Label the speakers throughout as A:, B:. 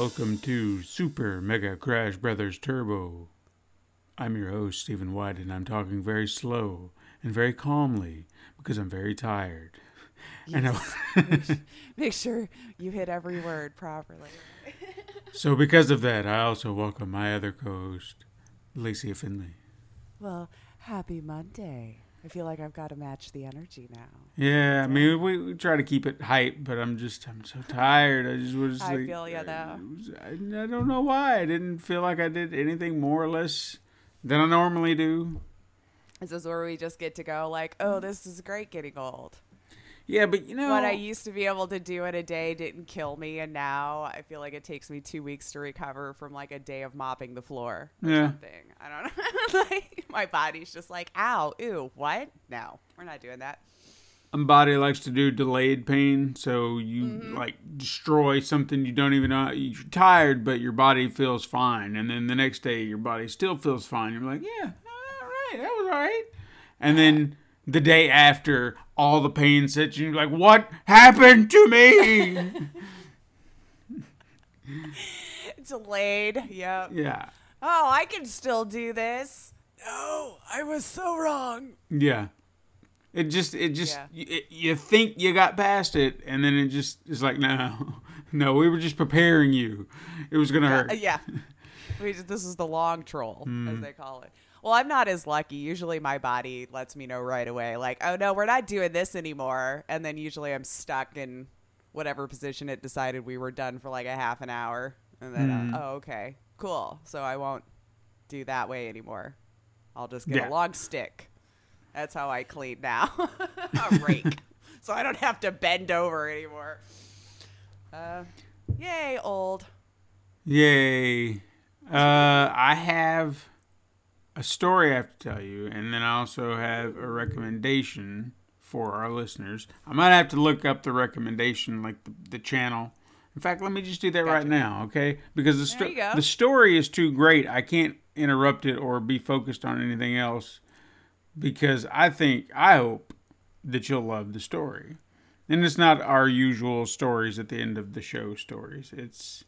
A: Welcome to Super Mega Crash Brothers Turbo. I'm your host, Stephen White, and I'm talking very slow and very calmly because I'm very tired. And I-
B: Make sure you hit every word properly.
A: so, because of that, I also welcome my other co host, Lacey Finley.
B: Well, happy Monday. I feel like I've got to match the energy now.
A: Yeah, I mean, we, we try to keep it hype, but I'm just, I'm so tired. I just was
B: I
A: like,
B: feel ya, though.
A: I, I don't know why. I didn't feel like I did anything more or less than I normally do.
B: This is where we just get to go like, oh, this is great getting old.
A: Yeah, but you know,
B: What I used to be able to do in a day didn't kill me, and now I feel like it takes me two weeks to recover from like a day of mopping the floor or
A: Yeah.
B: something. I don't know. like my body's just like, ow, ew, what? No, we're not doing that.
A: my body likes to do delayed pain, so you
B: Mm-hmm.
A: like destroy something you don't even know. You're tired, but your body feels fine, and then the next day your body still feels fine. You're like, yeah, all right, that was all right. And then the day after, all the pain sets you. You're like, what happened to me?
B: Delayed. Yep.
A: yeah,
B: Oh, I can still do this. No, I was so wrong.
A: yeah. It just, it just,
B: Yeah.
A: you, it, you think you got past it, and then it just is like, no, no, we were just preparing you. It was gonna hurt.
B: Yeah. We just, this is the long troll,
A: Hmm.
B: as they call it. Well, I'm not as lucky. Usually my body lets me know right away, like, oh no, we're not doing this anymore. And then usually I'm stuck in whatever position it decided we were done for like a half an hour. And then,
A: Hmm.
B: uh, oh, okay, cool. So I won't do that way anymore. I'll just get
A: Yeah.
B: a long stick. That's how I clean now. a rake. so I don't have to bend over anymore. Uh, yay, old.
A: Yay. Uh, I have a story I have to tell you, and then I also have a recommendation for our listeners. I might have to look up the recommendation, like the, the channel. In fact, let me just do that right now, okay? Because the, sto-
B: There you go.
A: the story is too great. I can't interrupt it or be focused on anything else because I think, I hope that you'll love the story. And it's not our usual stories at the end of the show stories. It's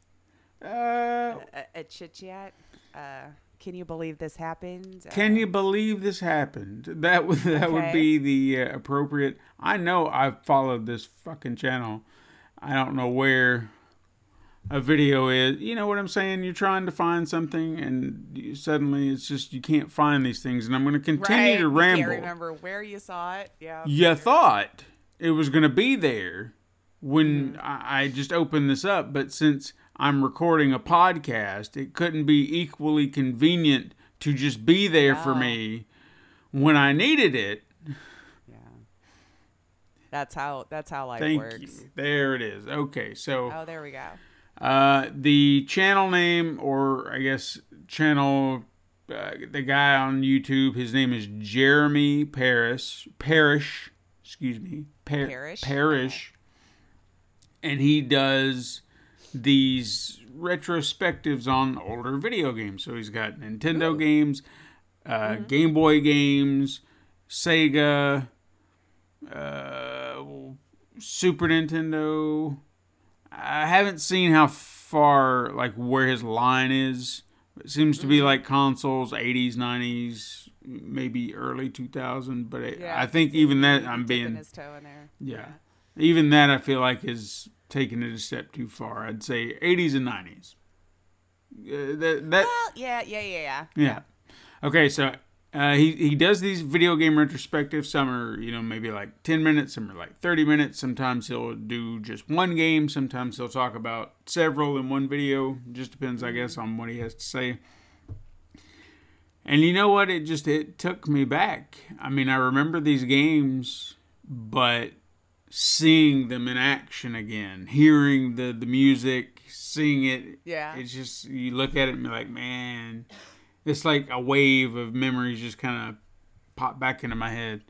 A: uh,
B: a, a chit chat. Uh, can you believe this happened?
A: Can you believe this happened? That would that would be the uh, appropriate. I know I've followed this fucking channel. I don't know where a video is. You know what I'm saying? You're trying to find something, and you, suddenly it's just you can't find these things. And I'm going to continue
B: right?
A: to ramble.
B: Can't remember where you saw it. Yeah.
A: You thought it was going to be there when I, I just opened this up, but since I'm recording a podcast, it couldn't be equally convenient to just be there for me when I needed it.
B: Yeah. That's how. That's how life
A: Thank
B: works.
A: you. There it is. Okay, so
B: Oh, there we go.
A: uh, the channel name, or I guess channel, uh, the guy on YouTube, his name is Jeremy Paris. Parish, excuse me. Par-
B: Parrish?
A: Parish. And he does these retrospectives on older video games. So he's got Nintendo games, uh, Game Boy games, Sega, uh, Super Nintendo. I haven't seen how far, like, where his line is. It seems to be
B: Mm-hmm.
A: like consoles, 80s, 90s, maybe early 2000. But it,
B: Yeah.
A: I think even that, I'm being,
B: his toe in there.
A: yeah. Even that, I feel like is taking it a step too far. I'd say 80s and 90s. Uh, that, that,
B: Well, yeah, yeah, yeah, yeah.
A: yeah. Okay, so uh, he he does these video game retrospectives. Some are you know maybe like ten minutes, some are like thirty minutes. Sometimes he'll do just one game. Sometimes he'll talk about several in one video. Just depends, I guess, on what he has to say. And you know what? It just it took me back. I mean, I remember these games, but seeing them in action again, hearing the the music, seeing it,
B: Yeah.
A: it's just you look at it and be like, man, it's like a wave of memories just kind of pop back into my head.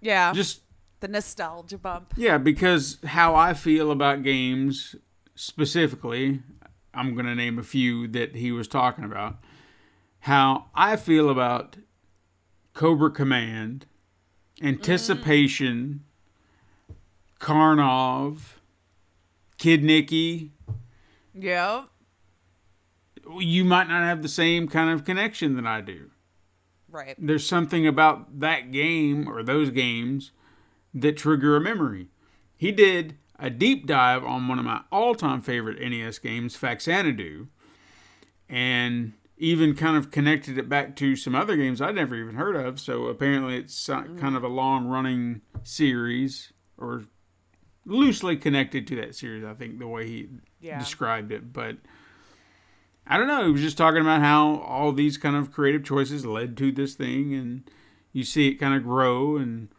B: Yeah.
A: Just
B: the nostalgia bump.
A: yeah, because how I feel about games specifically, I'm going to name a few that he was talking about. How I feel about Cobra Command, mm. Anticipation, Karnov, Kid Niki.
B: Yep.
A: You might not have the same kind of connection that I do.
B: Right.
A: there's something about that game or those games that trigger a memory. He did a deep dive on one of my all-time favorite NES games, Faxanadu, and even kind of connected it back to some other games I'd never even heard of. So apparently, it's so- mm. kind of a long-running series or loosely connected to that series. I think the way he
B: Yeah.
A: described it, but. I don't know. He was just talking about how all these kind of creative choices led to this thing, and you see it kind of grow. And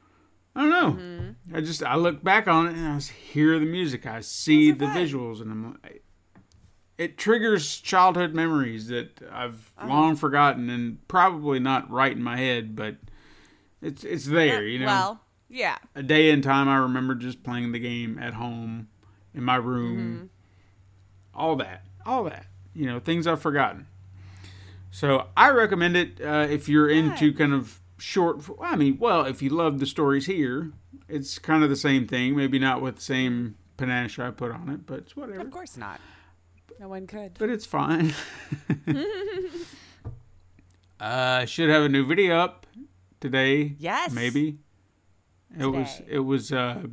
A: I don't know.
B: Mm-hmm.
A: I just I look back on it and I hear the music, I see the visuals, and I'm like, it triggers childhood memories that I've
B: Uh-huh.
A: long forgotten and probably not right in my head, but it's it's there. You know,
B: Well, yeah.
A: a day in time, I remember just playing the game at home in my room.
B: Mm-hmm.
A: All that, all that, you know, things I've forgotten. So I recommend it uh, if you're into kind of short. I mean, well, if you love the stories here, it's kind of the same thing. Maybe not with the same panache I put on it, but it's whatever.
B: Of course not. No one could.
A: But it's fine. uh, should have a new video up today.
B: Yes.
A: Maybe. It was. It was. Uh,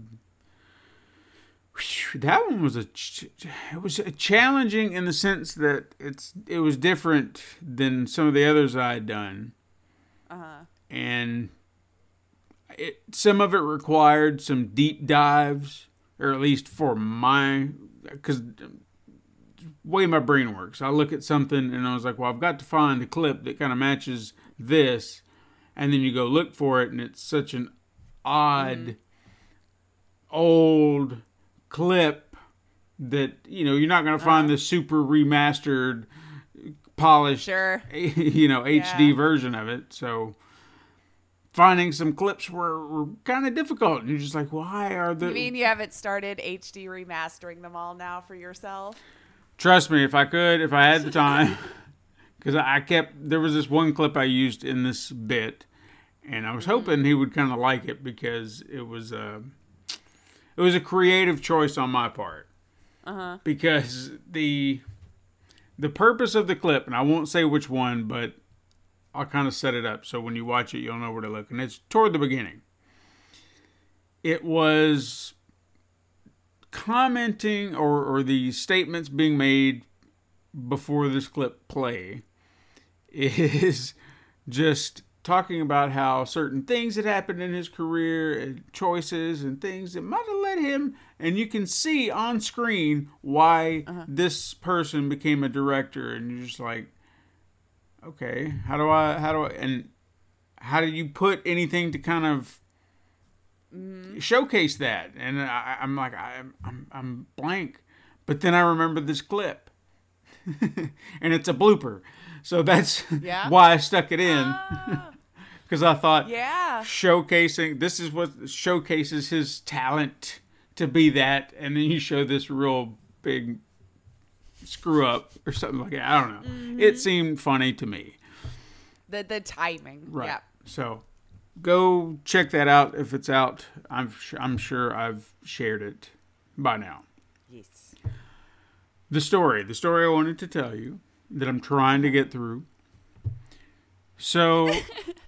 A: that one was a. ch- It was a challenging in the sense that it's. It was different than some of the others I had done,
B: Uh-huh.
A: and it. Some of it required some deep dives, or at least for my, because way my brain works. I look at something and I was like, well, I've got to find a clip that kind of matches this. And then you go look for it, and it's such an odd, mm-hmm. old clip that, you know, you're not going to find uh-huh. the super remastered, polished,
B: Sure.
A: you know, HD
B: Yeah.
A: version of it. So finding some clips were, were kind of difficult. And you're just like, why are the.
B: You mean you haven't started HD remastering them all now for yourself?
A: Trust me, if I could, if I had the time, because I kept there was this one clip I used in this bit, and I was hoping he would kind of like it because it was a it was a creative choice on my part. Uh-huh. Because the the purpose of the clip, and I won't say which one, but I'll kind of set it up so when you watch it, you'll know where to look. And it's toward the beginning. It was commenting or, or the statements being made before this clip play is just talking about how certain things had happened in his career and choices and things that might have led him and you can see on screen why uh-huh. this person became a director and you're just like okay how do i how do i and how do you put anything to kind of mm-hmm. showcase that? And I, i'm like I'm, I'm i'm blank. But then i remember this clip and it's a blooper. So that's
B: Yeah?
A: why i stuck it in ah. Because i thought
B: Yeah.
A: showcasing this is what showcases his talent to be that and then you show this real big screw up or something like that i don't know
B: Mm-hmm.
A: it seemed funny to me
B: The the timing.
A: right
B: Yeah.
A: so go check that out if it's out i'm i'm sure i've shared it by now
B: Yes.
A: the story the story i wanted to tell you that i'm trying to get through so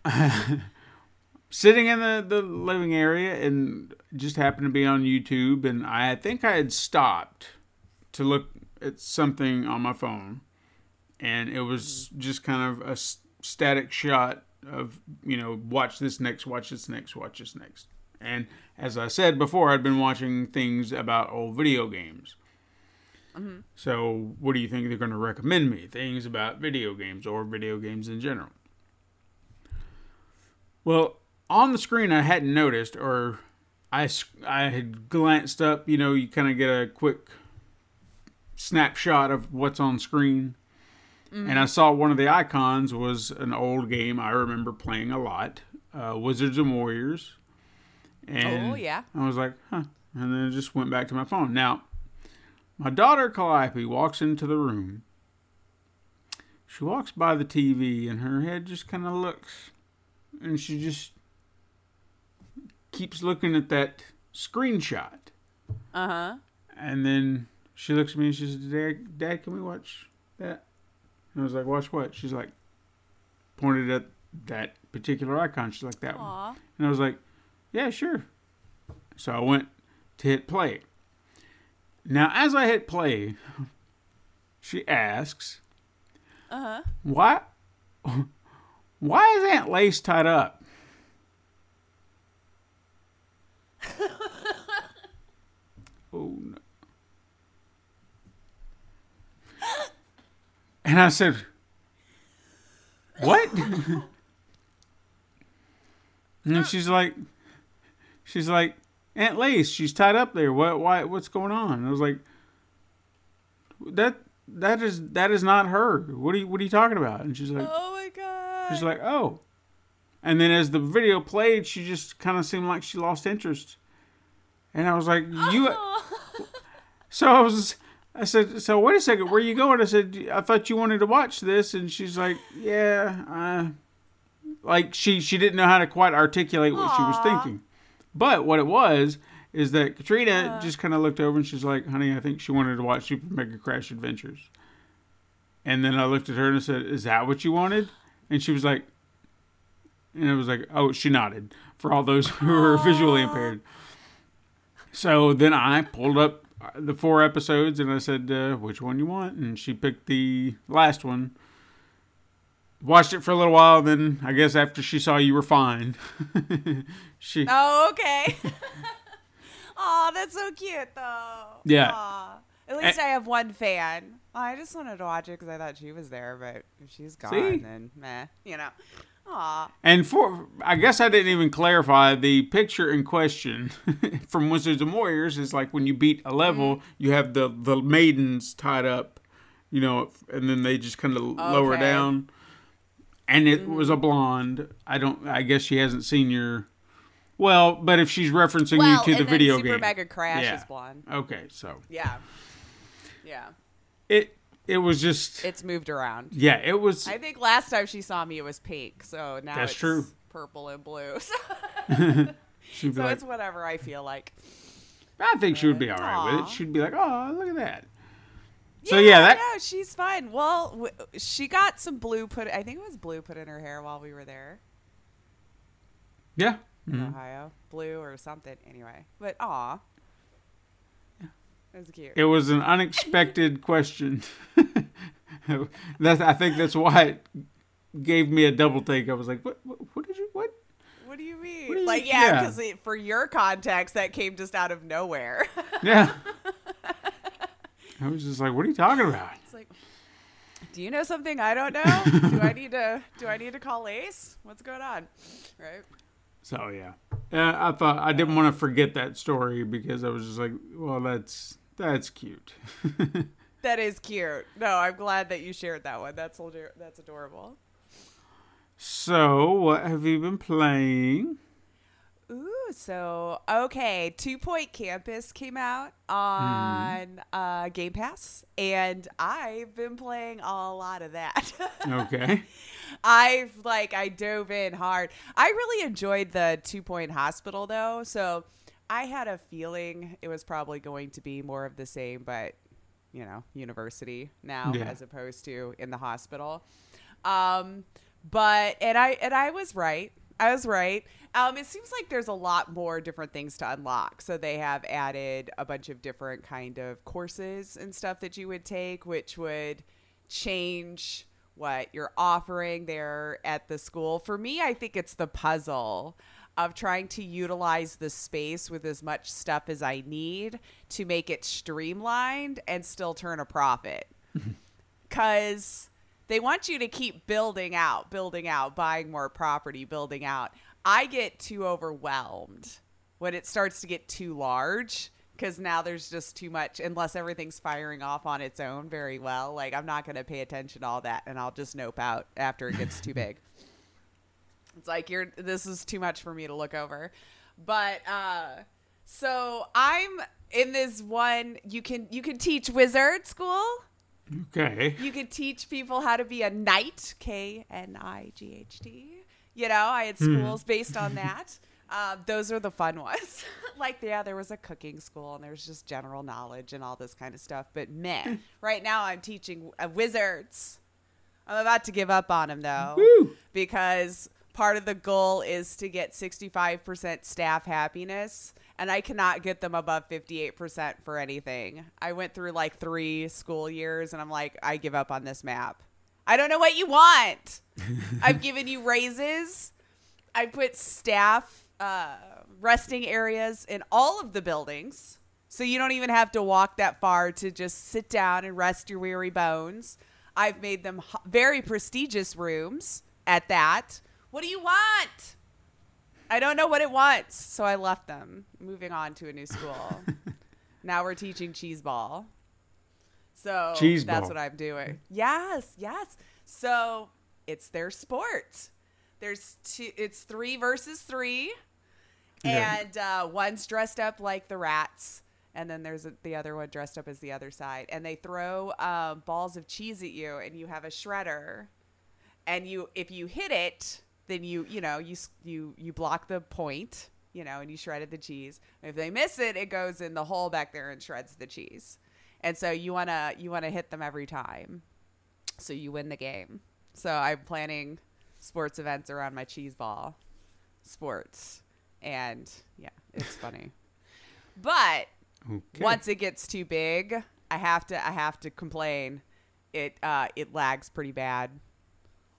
A: sitting in the, the living area and just happened to be on youtube and i think i had stopped to look at something on my phone and it was mm. just kind of a static shot of you know watch this next watch this next watch this next. And as i said before i'd been watching things about old video games. Mm-hmm. So what do you think they're going to recommend me? Things about video games or video games in general Well, on the screen, I hadn't noticed, or I, I had glanced up. You know, you kind of get a quick snapshot of what's on screen. And I saw one of the icons was an old game I remember playing a lot uh, Wizards and Warriors. And
B: Oh, yeah.
A: I was like, huh. And then it just went back to my phone. Now, my daughter Calliope walks into the room. She walks by the TV and her head just kind of looks. And she just keeps looking at that screenshot.
B: Uh huh.
A: And then she looks at me and she says, Dad, Dad, can we watch that? And I was like, watch what? She's like, pointed at that particular icon. She's like, that one. And I was like, yeah, sure. So I went to hit play. Now, as I hit play, she asks,
B: Uh huh.
A: why, why is Aunt Lace tied up? oh, no. And I said, what? and she's like, she's like, Aunt Lace, she's tied up there. What? Why? What's going on? And I was like, that that is that is not her. What are you What are you talking about? And she's like,
B: Oh my god.
A: She's like, oh. And then as the video played, she just kind of seemed like she lost interest. And I was like, you. So I was, I said, so wait a second, where are you going? I said, I thought you wanted to watch this, and she's like, yeah, uh, like she she didn't know how to quite articulate what she was thinking. But what it was is that Katrina just kind of looked over and she's like, honey, I think she wanted to watch Super Mega Crash Adventures. And then I looked at her and I said, is that what you wanted? And she was like, and it was like, oh, she nodded for all those who are visually impaired. So then I pulled up the four episodes and I said, uh, which one you want? And she picked the last one. Watched it for a little while, then I guess after she saw you were fine, she
B: Oh, okay. Aw, that's so cute, though.
A: Yeah.
B: Aw. At least I have one fan. I just wanted to watch it because I thought she was there, but if she's gone,
A: See?
B: then meh, you know. Aw.
A: And for I guess I didn't even clarify the picture in question from Wizards and Warriors is like when you beat a level,
B: Mm-hmm.
A: you have the the maidens tied up, you know, and then they just kind of lower down. And it was a blonde. I don't. I guess she hasn't seen your. Well, but if she's referencing
B: Well,
A: you to the video
B: Super
A: game,
B: Mega Crash
A: Yeah.
B: is blonde.
A: Okay, so
B: Yeah. Yeah.
A: It it was just
B: It's moved around.
A: yeah, it was
B: I think last time she saw me it was pink, so now
A: That's
B: it's
A: true.
B: purple and blue.
A: she'd
B: so
A: like,
B: it's whatever I feel like.
A: I think she would be all right with it. She'd be like, oh, look at that. So yeah, that
B: no, she's fine. Well, w- she got some blue put. I think it was blue put in her hair while we were there
A: yeah.
B: in
A: Mhm.
B: Ohio, blue or something. Anyway, but aw, it was cute.
A: It was an unexpected question. that I think that's why it gave me a double take. I was like, "What? What, what did you? What?"
B: what do you mean?
A: do you-
B: like, yeah,
A: yeah.
B: because for your context, that came just out of nowhere.
A: Yeah. I was just like, "What are you talking about?"
B: it's like, do you know something I don't know? do I need to? Do I need to call Ace? What's going on? Right.
A: So yeah, uh, I thought I didn't want to forget that story because I was just like, "Well, that's that's cute."
B: That is cute. No, I'm glad that you shared that one. That's that's adorable.
A: so, what have you been playing?
B: Ooh, so okay, Two Point Campus came out on uh, Game Pass, and I've been playing a lot of that.
A: Okay.
B: I've like I dove in hard. I really enjoyed the Two Point Hospital though, so I had a feeling it was probably going to be more of the same, but you know, university now
A: Yeah.
B: as opposed to in the hospital. Um, but and I and I was right. I was right. Um, it seems like there's a lot more different things to unlock. So they have added a bunch of different kind of courses and stuff that you would take, which would change what you're offering there at the school. For me, I think it's the puzzle of trying to utilize the space with as much stuff as I need to make it streamlined and still turn a profit. Cause they want you to keep building out, building out, buying more property, building out. I get too overwhelmed when it starts to get too large because now there's just too much unless everything's firing off on its own very well like i'm not going to pay attention to all that and i'll just nope out after it gets too big it's like you're this is too much for me to look over. But uh so i'm in this one you can you can teach wizard school.
A: Okay.
B: you could teach people how to be a knight k n i g h t. You know i had schools based on that. Um, those are the fun ones. Like yeah there was a cooking school and there was just general knowledge and all this kind of stuff. But meh right now i'm teaching uh, wizards. I'm about to give up on them though.
A: Woo.
B: because part of the goal is to get 65% staff happiness and i cannot get them above 58% for anything. I went through like three school years and i'm like i give up on this map. I don't know what you want. I've given you raises. I put staff uh, resting areas in all of the buildings so you don't even have to walk that far to just sit down and rest your weary bones. I've made them very prestigious rooms at that what do you want I don't know what it wants, so I left them. Moving on to a new school. now we're teaching cheese ball. So
A: Cheese
B: that's
A: ball.
B: what I'm doing. Yes, yes. So it's their sport. There's two. It's three versus three,
A: Yeah.
B: and uh, one's dressed up like the rats, and then there's a, the other one dressed up as the other side, and they throw um, balls of cheese at you, and you have a shredder, and you if you hit it then you you know you you you block the point you know and you shredded the cheese. If they miss it it goes in the hole back there and shreds the cheese. And so you want to you want to hit them every time. So you win the game. So i'm planning sports events around my cheese ball sports and yeah it's funny. But
A: Okay.
B: once it gets too big i have to i have to complain. It uh it lags pretty bad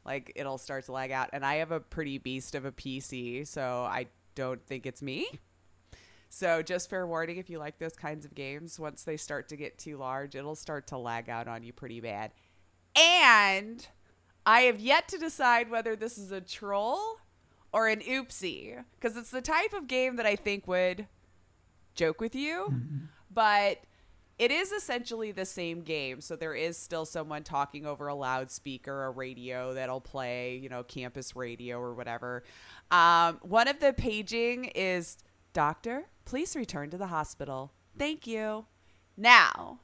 B: like it'll start to lag out. And i have a pretty beast of a pc so i don't think it's me. So just fair warning if you like those kinds of games once they start to get too large it'll start to lag out on you pretty bad. And i have yet to decide whether this is a troll or an oopsie because it's the type of game that i think would joke with you. Mm-hmm. But it is essentially the same game. So there is still someone talking over a loudspeaker, a radio that'll play, you know, campus radio or whatever. Um, one of the paging is Doctor, please return to the hospital. Thank you. Now,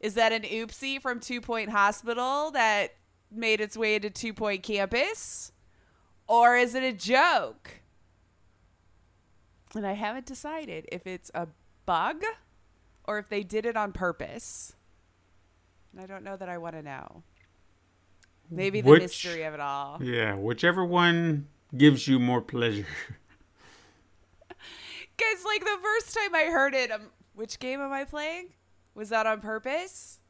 B: is that an oopsie from Two Point Hospital that made its way into Two Point Campus? Or is it a joke? And I haven't decided if it's a bug or if they did it on purpose. And I don't know that I want to know. Maybe the
A: Which-
B: mystery of it all.
A: Yeah, whichever one gives you more pleasure.
B: Guys, like the first time I heard it, um, which game am I playing? Was that on purpose?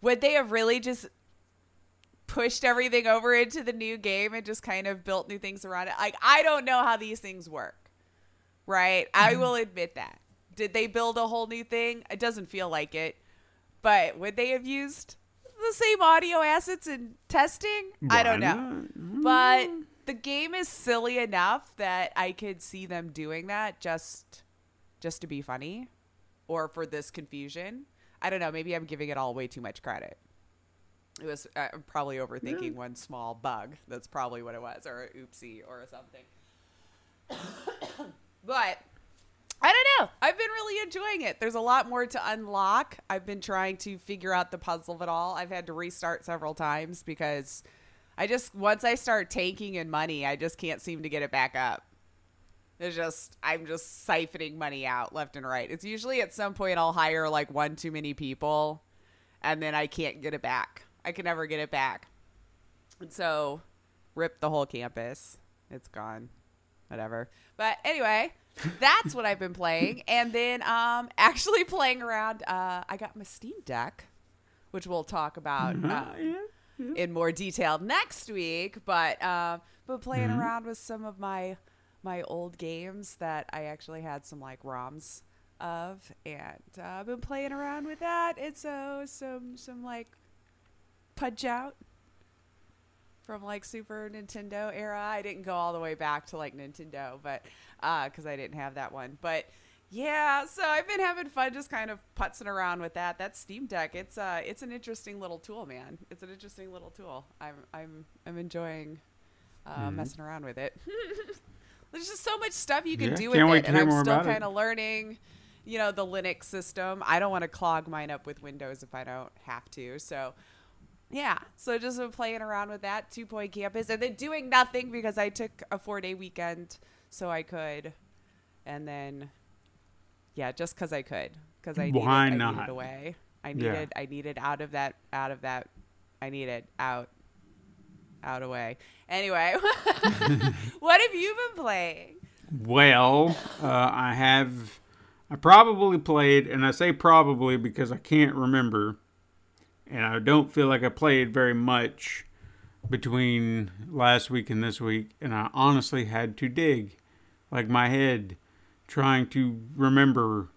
B: Would they have really just pushed everything over into the new game and just kind of built new things around it? Like, I don't know how these things work, right? I will admit that. Did they build a whole new thing? It doesn't feel like it. But would they have used the same audio assets in testing? I don't
A: Why
B: know.
A: not?
B: But the game is silly enough that I could see them doing that just just to be funny or for this confusion. I don't know, maybe I'm giving it all way too much credit. It was uh, I'm probably overthinking one small bug. That's probably what it was or oopsie or something. but I don't know. I've been really enjoying it. There's a lot more to unlock. I've been trying to figure out the puzzle of it all. I've had to restart several times because I just once I start tanking in money, I just can't seem to get it back up. It's just I'm just siphoning money out left and right. It's usually at some point I'll hire like one too many people and then I can't get it back. I can never get it back. And so rip the whole campus. It's gone. Whatever. But anyway, that's what I've been playing. And then um actually playing around uh I got my Steam Deck, which we'll talk about um,
A: yeah.
B: in more detail next week. But uh, but playing around with some of my my old games that I actually had some like ROMs of, and uh, I've been playing around with that. And so some some like Punch Out from like Super Nintendo era. I didn't go all the way back to like Nintendo, but because I didn't have that one. But yeah, so I've been having fun just kind of putzing around with that. That Steam Deck, it's uh, it's an interesting little tool, man. It's an interesting little tool. I'm I'm I'm enjoying uh, messing around with it. There's just so much stuff you can
A: Yeah,
B: do with it, and I'm still kind of learning. You know the Linux system. I don't want to clog mine up with Windows if I don't have to. So yeah, so just been playing around with that two point campus and then doing nothing because I took a four day weekend so I could, and then yeah, just because I could because I needed,
A: Why
B: I needed away. I
A: Yeah.
B: needed I needed out of that out of that I needed out out away. Anyway, what have you been playing?
A: Well, uh, I have. I probably played, and I say probably because I can't remember, and I don't feel like I played very much between last week and this week, and I honestly had to dig, like my head, trying to remember.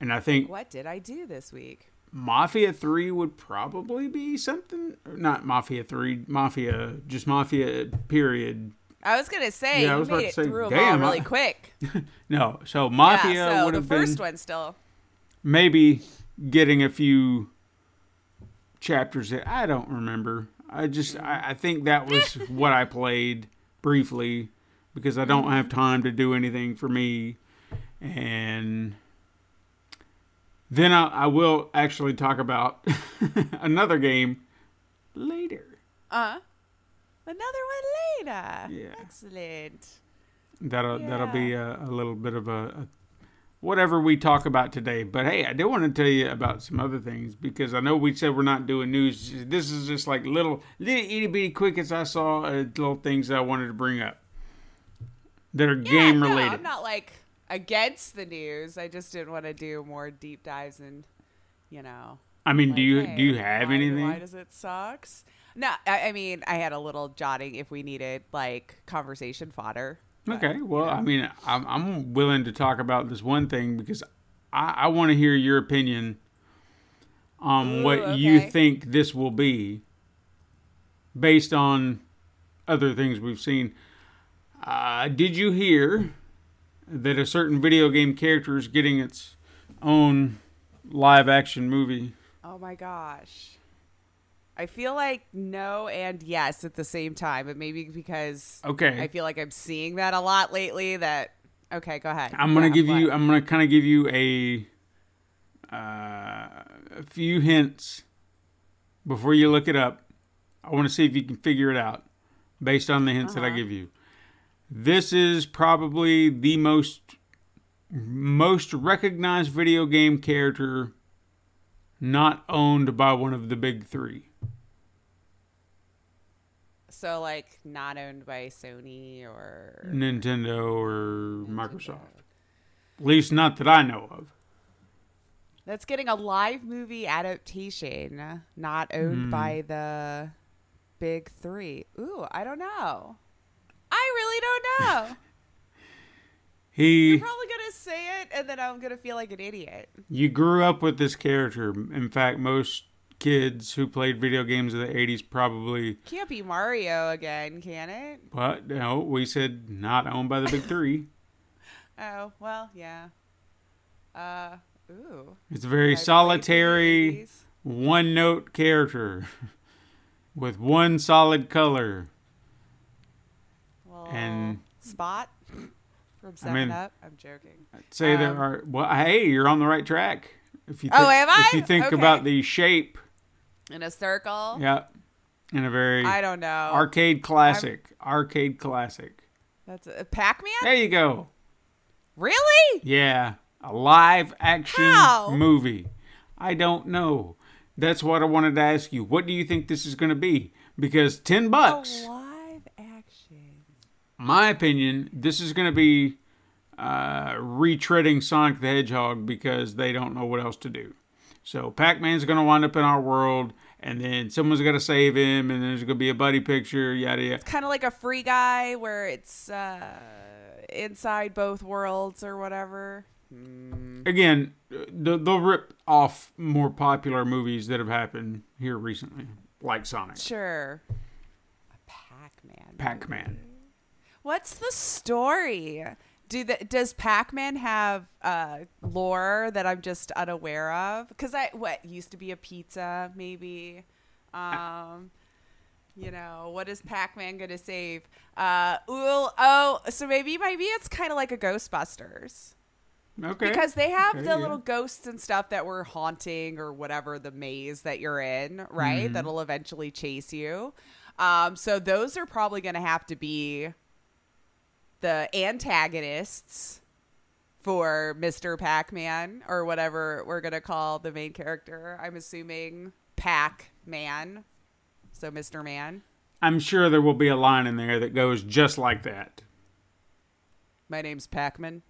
A: And I think
B: What did I do this week?
A: Mafia 3 would probably be something. Not Mafia 3, Mafia, just Mafia, period.
B: I was gonna say
A: Yeah, I
B: you made
A: to
B: it
A: say,
B: through them
A: damn,
B: all really
A: I-
B: quick.
A: No, so Mafia
B: yeah, so
A: would
B: the
A: have
B: first one still.
A: maybe getting a few chapters that I don't remember. I just I, I think that was what I played briefly because I don't have time to do anything for me, and then I, I will actually talk about another game later.
B: Uh, another one later.
A: Yeah.
B: Excellent.
A: That'll that'll be a, a little bit of a, a whatever we talk about today. But hey, I do want to tell you about some other things because I know we said we're not doing news. This is just like little little itty bitty quickets I saw, uh, little things that I wanted to bring up that are
B: Yeah,
A: game
B: no,
A: related.
B: I'm not like against the news. I just didn't want to do more deep dives and, you know.
A: I mean,
B: like,
A: do you
B: hey,
A: do you have
B: why,
A: anything?
B: Why does it sucks? No, I, I mean I had a little jotting if we needed like conversation fodder.
A: Okay, well. I mean, I'm, I'm willing to talk about this one thing because I, I want to hear your opinion on
B: Ooh,
A: what you think this will be based on other things we've seen. Uh, did you hear that a certain video game character is getting its own live action movie?
B: Oh my gosh. I feel like no and yes at the same time, but maybe because
A: Okay.
B: I feel like I'm seeing that a lot lately. That okay, go ahead.
A: I'm gonna
B: Yeah,
A: give
B: what?
A: you. I'm gonna kind of give you a uh, a few hints before you look it up. I want to see if you can figure it out based on the hints that I
B: Uh-huh.
A: give you. This is probably the most most recognized video game character not owned by one of the big three.
B: So like not owned by Sony or
A: Nintendo or Microsoft. At least not that I know of.
B: that's getting a live movie adaptation, not owned
A: Hmm.
B: by the big three. Ooh, I don't know. I really don't know.
A: He
B: You're probably gonna say it, and then I'm gonna feel like an idiot.
A: You grew up with this character. In fact, most kids who played video games in the 80s probably,
B: Can't be Mario again, can it?
A: but no, we said not owned by the big three.
B: Oh well, yeah. Uh, ooh.
A: It's a very
B: I played in the
A: solitary, one note character with one solid color.
B: Well,
A: And-
B: Spot from Seven
A: mean-
B: Up. I'm joking.
A: I'd Say there
B: Um,
A: are, well, hey, you're on the right track. If you
B: Oh, am I?
A: If you think
B: Okay.
A: about the shape,
B: In a circle.
A: yeah, in a very
B: I don't know.
A: arcade classic, arcade classic.
B: That's a Pac-Man.
A: There you go.
B: Really?
A: Yeah, a live action
B: How?
A: movie. I don't know. That's what I wanted to ask you. What do you think this is going to be? Because 10 bucks,
B: A live action.
A: my opinion, this is going to be uh, retreading Sonic the Hedgehog because they don't know what else to do. So Pac-Man's going to wind up in our world, and then someone's going to save him, and there's going to be a buddy picture, yada yada.
B: It's kind of like a free guy where it's uh, inside both worlds or whatever.
A: Again, they'll they'll rip off more popular movies that have happened here recently. like Sonic.
B: Sure. A Pac-Man.
A: Pac-Man.
B: What's the story? Do the, does Pac-Man have uh, lore that I'm just unaware of? Because I what used to be a pizza, maybe. Um, you know, what is Pac-Man gonna save? Uh, ooh, oh, so maybe maybe it's kind of like a Ghostbusters
A: Okay.
B: because they have
A: Okay,
B: the
A: yeah.
B: little ghosts and stuff that were haunting or whatever the maze that you're in, right?
A: Mm-hmm.
B: That'll eventually chase you. Um, so those are probably going to have to be the antagonists for Mr. Pac-Man or whatever we're going to call the main character. I'm assuming Pac-Man. So Mr. Man.
A: I'm sure there will be a line in there that goes just like that.
B: My name's Pac-Man.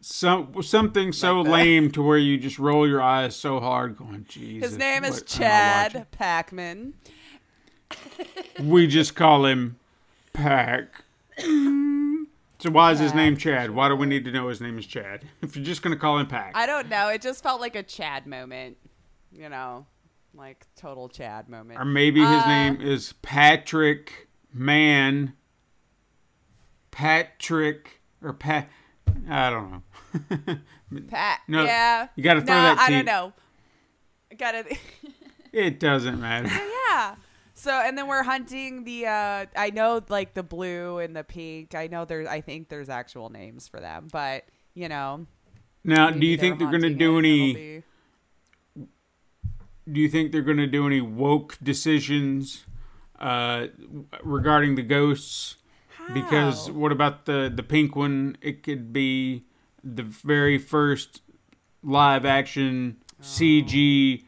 A: Some something so
B: Like
A: lame to where you just roll your eyes so hard, going, Jesus.
B: His name is
A: what
B: Chad Pac-Man.
A: We just call him Pac. So why is his name Chad? Why do we need to know his name is Chad? If you're just gonna call him Pac,
B: I don't know. It just felt like a Chad moment, you know, like total Chad moment.
A: or maybe his
B: Uh,
A: name is Patrick Mann. Patrick or Pat. I don't know.
B: Pat,
A: No,
B: yeah,
A: you gotta throw
B: no,
A: that
B: I don't know. Got it.
A: it doesn't matter.
B: yeah. So and then we're hunting the. uh I know like the blue and the pink. I know there's. I think there's actual names for them, but you know.
A: Now, do you think they're gonna do any?
B: be-
A: do you think they're going to do any woke decisions uh, regarding the ghosts? Because what about the the pink one? It could be the very first live action CG.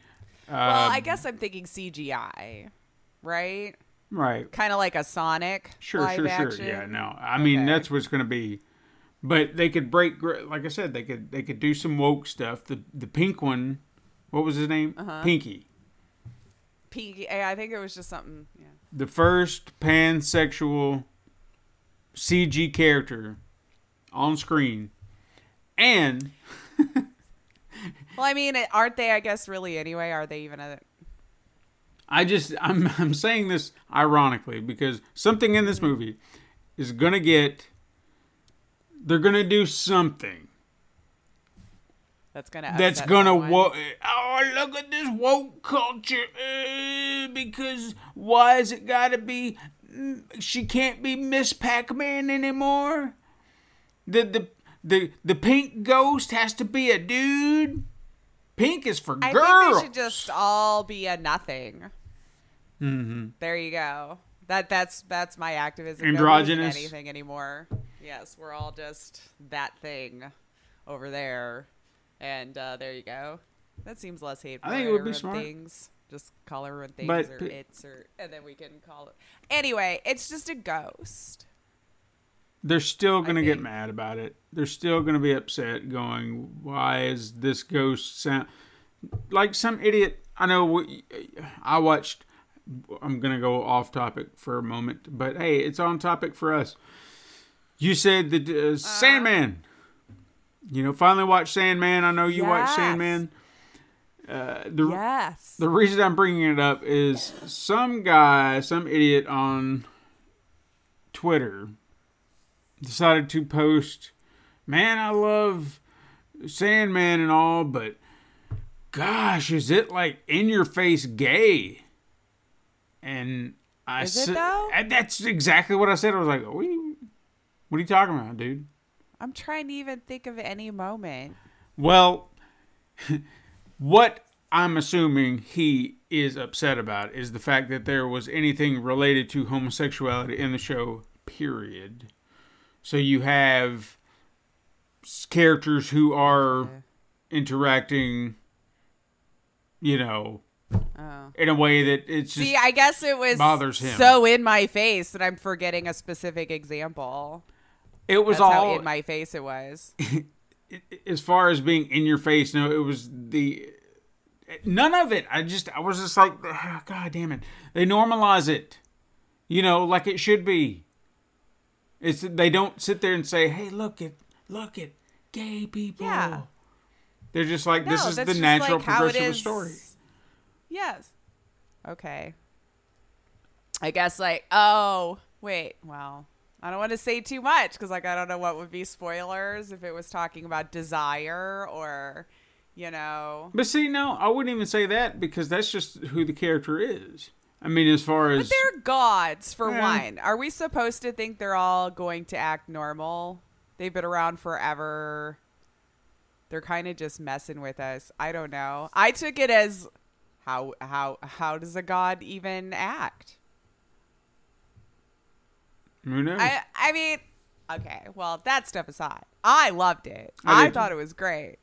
A: Uh,
B: Well, I guess I'm thinking CGI, right?
A: right.
B: Kind of like a Sonic.
A: Sure,
B: live
A: sure,
B: action.
A: sure. Yeah, no. I mean,
B: Okay.
A: that's what's going to be. But they could break, like I said, they could they could do some woke stuff. The the pink one, what was his name?
B: Uh-huh.
A: Pinky.
B: Pinky. I think it was just something. Yeah.
A: the first pansexual CG character on screen. And
B: Well, I mean, aren't they? I guess really anyway. Are they even a?
A: I just I'm I'm saying this ironically because something in this movie is to get they're to do something
B: That's gonna.
A: that's to wo- oh look at this woke culture uh, because why has it got to be mm, she can't be Miss Pac-Man anymore? The the the the pink ghost has to be a dude. Pink is for
B: I
A: girls.
B: think they should just all be a nothing.
A: Mm-hmm.
B: There you go. That that's that's my activism.
A: Androgynous?
B: anything anymore. Yes, we're all just that thing over there, and uh, there you go. That seems less hateful.
A: I think it would be smart.
B: Things. Just call everyone things
A: But
B: or
A: p-
B: it's or and then we can call it. Anyway, it's just a ghost.
A: they're still going to get mad about it. They're still going to be upset, going, "Why is this ghost sound like some idiot?" I know. I watched. I'm going to go off topic for a moment, but hey, it's on topic for us. You said that uh, Sandman. You know, finally watched Sandman. I know you watched Sandman. Uh, the
B: Yes.
A: the reason I'm bringing it up is some guy, some idiot on Twitter decided to post, "Man, I love Sandman and all, but gosh, is it like in your face gay?" And I
B: Is it,
A: said,
B: though?
A: and that's exactly what I said. I was like, "What are you, what are you talking about, dude?"
B: I'm trying to even think of any moment.
A: Well, what I'm assuming he is upset about is the fact that there was anything related to homosexuality in the show, period. So you have characters who are interacting, you know,
B: Oh.
A: in a way that it's just.
B: See, I guess it was
A: bothers him.
B: so in my face that I'm forgetting a specific example.
A: it was
B: That's how
A: all
B: in my face it was.
A: as far as being in your face, no, it was the none of it. I just I was just like, "Ah, God damn it! They normalize it, you know, like it should be. It's they don't sit there and say, Hey, look at look at gay people.
B: Yeah.
A: They're just like this
B: No,
A: is the natural
B: like
A: progression of the story.
B: Yes. Okay. I guess like oh wait well I don't want to say too much because like I don't know what would be spoilers if it was talking about desire or you know
A: But see, no, I wouldn't even say that because that's just who the character is. I mean, as far as
B: But they're gods for
A: Yeah.
B: one. Are we supposed to think they're all going to act normal? They've been around forever. They're kind of just messing with us. I don't know. I took it as how how how does a god even act?
A: who knows?
B: I I mean, okay, well, that stuff aside. I loved it. I,
A: I
B: thought it was great.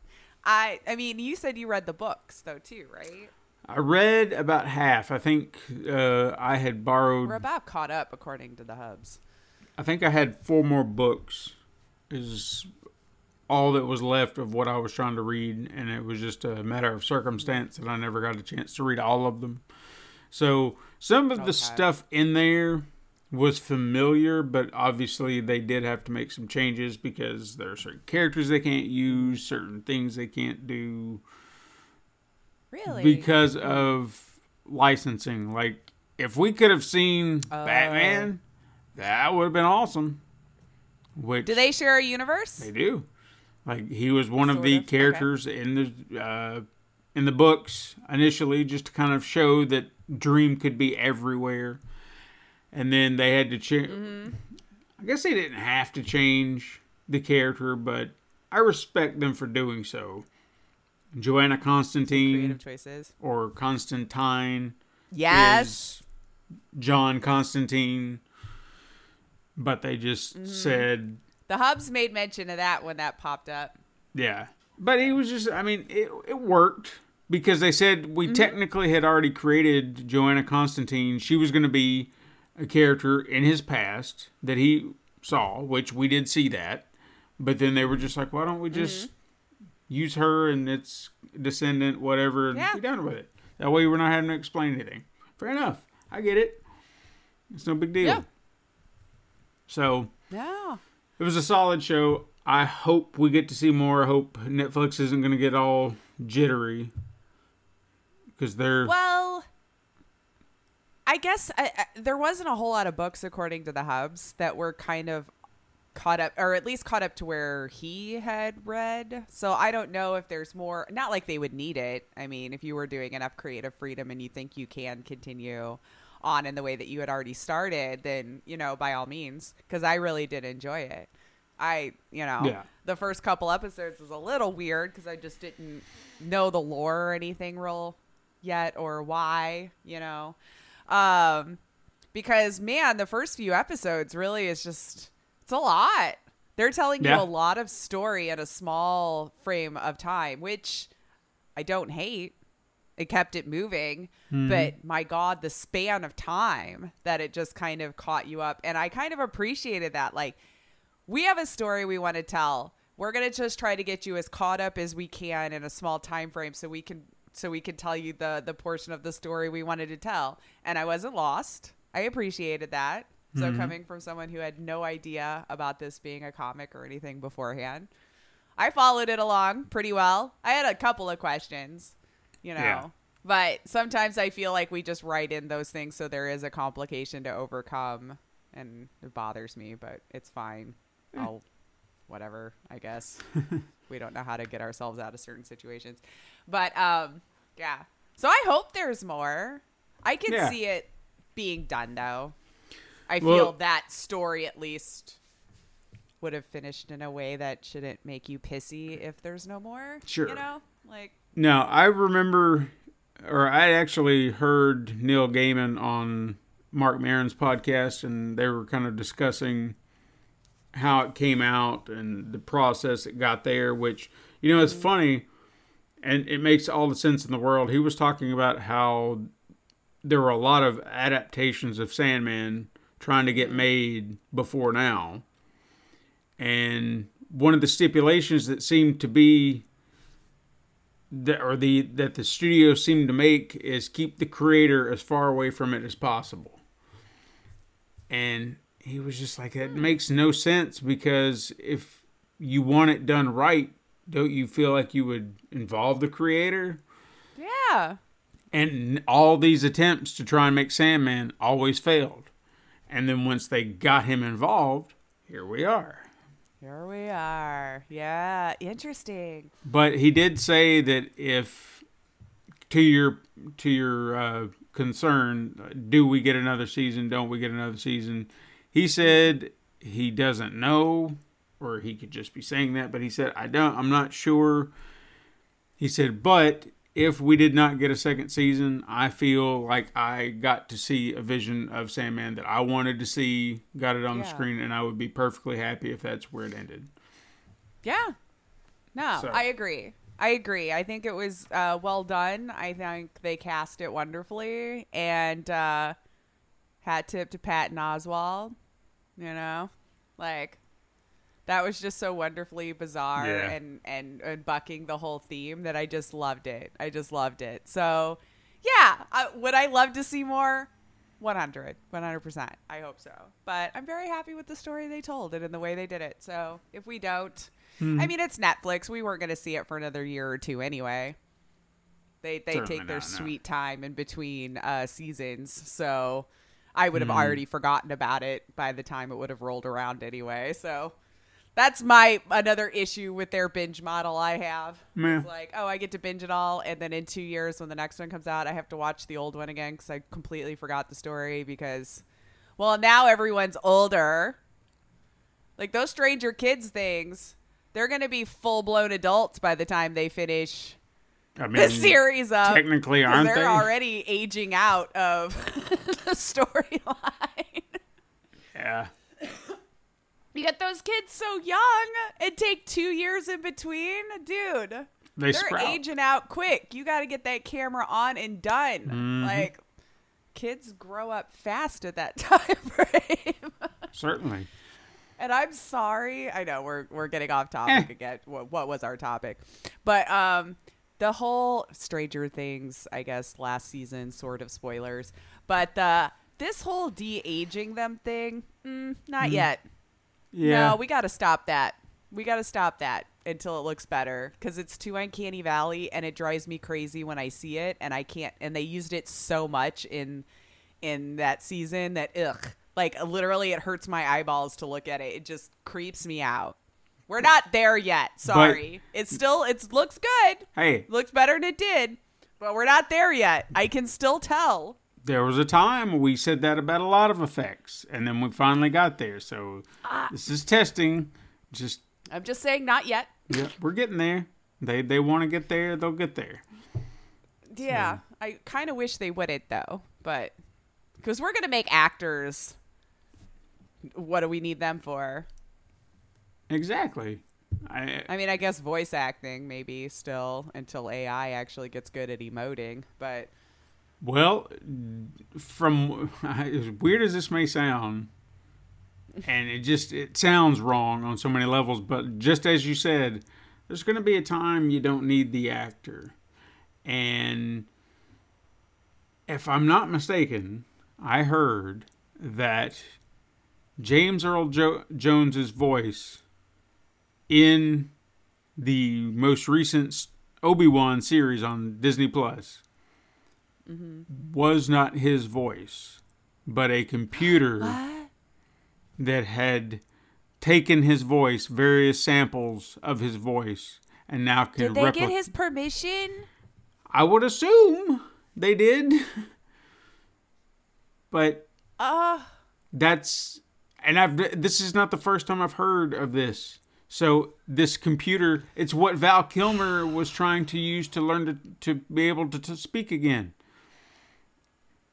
B: I I mean, you said you read the books though too, right?
A: I read about half. I think uh, I had borrowed.
B: We're about caught up according to the hubs.
A: I think I had four more books. Is all that was left of what I was trying to read, and it was just a matter of circumstance that I never got a chance to read all of them. So some of
B: Okay.
A: the stuff in there was familiar, but obviously they did have to make some changes because there are certain characters they can't use, certain things they can't do
B: Really?
A: because of licensing. Like if we could have seen
B: Oh.
A: Batman, that would have been awesome. Which
B: Do they share a universe?
A: they do. Like he was one of the
B: of, okay.
A: characters in the uh, in the books initially, just to kind of show that Dream could be everywhere. And then they had to change.
B: Mm-hmm.
A: I guess they didn't have to change the character, but I respect them for doing so. Joanna Constantine
B: Creative choices.
A: or Constantine
B: Yes.
A: John Constantine, but they just
B: Mm-hmm.
A: said
B: The hubs made mention of that when that popped up.
A: Yeah. But he was just, I mean, it, it worked because they said we mm-hmm. technically had already created Joanna Constantine. She was going to be a character in his past that he saw, which we did see that. But then they were just like, why don't we just mm-hmm. use her and its descendant, whatever, and
B: Yeah.
A: be done with it? That way we're not having to explain anything. Fair enough. I get it. It's no big deal.
B: Yeah.
A: So
B: No.
A: It was a solid show. I hope we get to see more. I hope Netflix isn't going to get all jittery because they're
B: Well, I guess I, I, there wasn't a whole lot of books, according to the hubs, that were kind of caught up, or at least caught up to where he had read. So I don't know if there's more. Not like they would need it. I mean, if you were doing enough creative freedom and you think you can continue on in the way that you had already started, then you know, by all means, because I really did enjoy it. I, you know,
A: Yeah.
B: the first couple episodes was a little weird because I just didn't know the lore or anything real yet or why, you know. Um because man, the first few episodes really is just it's a lot. They're telling
A: Yeah.
B: you a lot of story in a small frame of time, which I don't hate. It kept it moving, mm-hmm. but my god, the span of time that it just kind of caught you up and I kind of appreciated that like we have a story we want to tell. We're gonna just try to get you as caught up as we can in a small time frame, so we can so we can tell you the the portion of the story we wanted to tell. And I wasn't lost. I appreciated that. So mm-hmm. coming from someone who had no idea about this being a comic or anything beforehand, I followed it along pretty well. I had a couple of questions, you know.
A: Yeah.
B: But sometimes I feel like we just write in those things so there is a complication to overcome and it bothers me, but it's fine. I'll whatever, I guess. we don't know how to get ourselves out of certain situations. But um yeah. So I hope there's more. I can
A: Yeah.
B: see it being done though. I
A: Well-
B: feel that story at least would have finished in a way that shouldn't make you pissy if there's no more.
A: Sure.
B: You know? Like
A: No, I remember, or I actually heard Neil Gaiman on Marc Maron's podcast, and they were kind of discussing how it came out and the process it got there. Which you know, it's funny, and it makes all the sense in the world. He was talking about how there were a lot of adaptations of Sandman trying to get made before now, and one of the stipulations that seemed to be that or the that the studio seemed to make is keep the creator as far away from it as possible. And he was just like that makes no sense because if you want it done right, don't you feel like you would involve the creator?
B: Yeah.
A: And all these attempts to try and make Sandman always failed. And then once they got him involved, here we are.
B: Here we are. Yeah, interesting.
A: But he did say that if to your to your uh, concern, do we get another season? Don't we get another season? He said he doesn't know, or he could just be saying that. But he said I don't. I'm not sure. He said, but if we did not get a second season, I feel like I got to see a vision of Sandman that I wanted to see, got it on the screen, and I would be perfectly happy if that's where it ended.
B: Yeah. No,
A: So-
B: I agree. I agree. I think it was uh, well done. I think they cast it wonderfully. And uh, hat tip to Patton Oswalt. You know, like that was just so wonderfully bizarre
A: Yeah.
B: and, and and bucking the whole theme that I just loved it. I just loved it. So yeah, I, would I love to see more? 100 100% i hope so but i'm very happy with the story they told and in the way they did it so if we don't
A: Hmm.
B: i mean it's netflix we weren't going to see it for another year or two anyway they they
A: Certainly
B: take their
A: not, no.
B: sweet time in between uh, seasons so i would have
A: Hmm.
B: already forgotten about it by the time it would have rolled around anyway so that's my another issue with their binge model I have.
A: Meh.
B: It's like, oh, I get to binge it all, and then in two years when the next one comes out, I have to watch the old one again because I completely forgot the story because, well, now everyone's older. Like those Stranger Kids things, they're gonna be full blown adults by the time they finish
A: I mean,
B: the series up.
A: technically, aren't
B: they're
A: they?
B: already aging out of the storyline.
A: Yeah.
B: You get those kids so young and take two years in between, dude.
A: They
B: They're
A: sprout.
B: aging out quick. You got to get that camera on and done.
A: Mm-hmm.
B: Like, kids grow up fast at that time frame.
A: Certainly.
B: and I'm sorry. I know we're we're getting off topic
A: Eh.
B: again. What, what was our topic? But um, the whole Stranger Things, I guess, last season, sort of spoilers. But uh, this whole de aging them thing, mm, not yet.
A: Yeah.
B: No, we got to stop that. We got to stop that until it looks better because it's too uncanny valley and it drives me crazy when I see it and I can't. And they used it so much in in that season that ugh, like literally it hurts my eyeballs to look at it. It just creeps me out. We're not there yet. Sorry. it's still it looks good.
A: hey,
B: looks better than it did, but we're not there yet. I can still tell.
A: There was a time we said that about a lot of effects, and then we finally got there. So
B: Ah.
A: this is testing. Just
B: I'm just saying, not yet.
A: yeah, we're getting there. They they want to get there, they'll get there.
B: Yeah, I kind of wish they wouldn't though, but because we're gonna make actors. What do we need them for?
A: Exactly. I
B: I mean, I guess voice acting maybe still until AI actually gets good at emoting, but
A: well, from as weird as this may sound, and it just it sounds wrong on so many levels, but just as you said, there's going to be a time you don't need the actor, and if I'm not mistaken, I heard that James Earl jo- Jones's voice in the most recent Obi Wan series on Disney Plus was not his voice, but a computer that had taken his voice, various samples of his voice, and now can
B: did they get his permission?
A: I would assume they did, but
B: Uh
A: that's and I've this is not the first time I've heard of this. So this computer, it's what Val Kilmer was trying to use to learn to to be able to, to speak again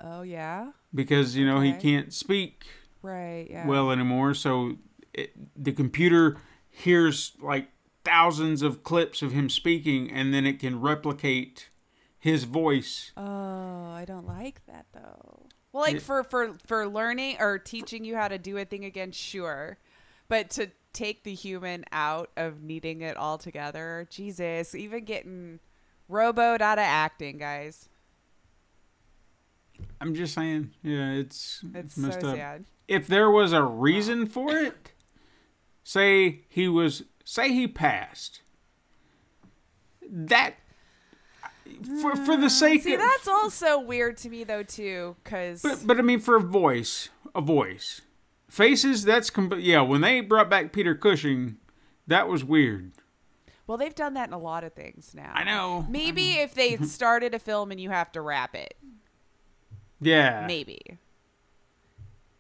B: oh yeah,
A: because you know he can't speak
B: right, yeah.
A: well anymore. So it, the computer hears like thousands of clips of him speaking, and then it can replicate his voice.
B: Oh, I don't like that though. Well, like
A: It-
B: for for for learning or teaching you how to do a thing again, sure, but to take the human out of needing it all together, Jesus, even getting rowboat out of acting, guys,
A: I'm just saying, yeah, it's
B: it's
A: messed
B: so
A: up.
B: sad.
A: If there was a reason for it, say he was, say he passed, that for for the mm, sake of
B: See,
A: of
B: that's also weird to me though too, because
A: but but I mean for a voice, a voice. Faces, that's com- yeah. When they brought back Peter Cushing, that was weird.
B: well, they've done that in a lot of things now.
A: I know.
B: Maybe if they started a film and you have to wrap it,
A: Yeah.
B: maybe.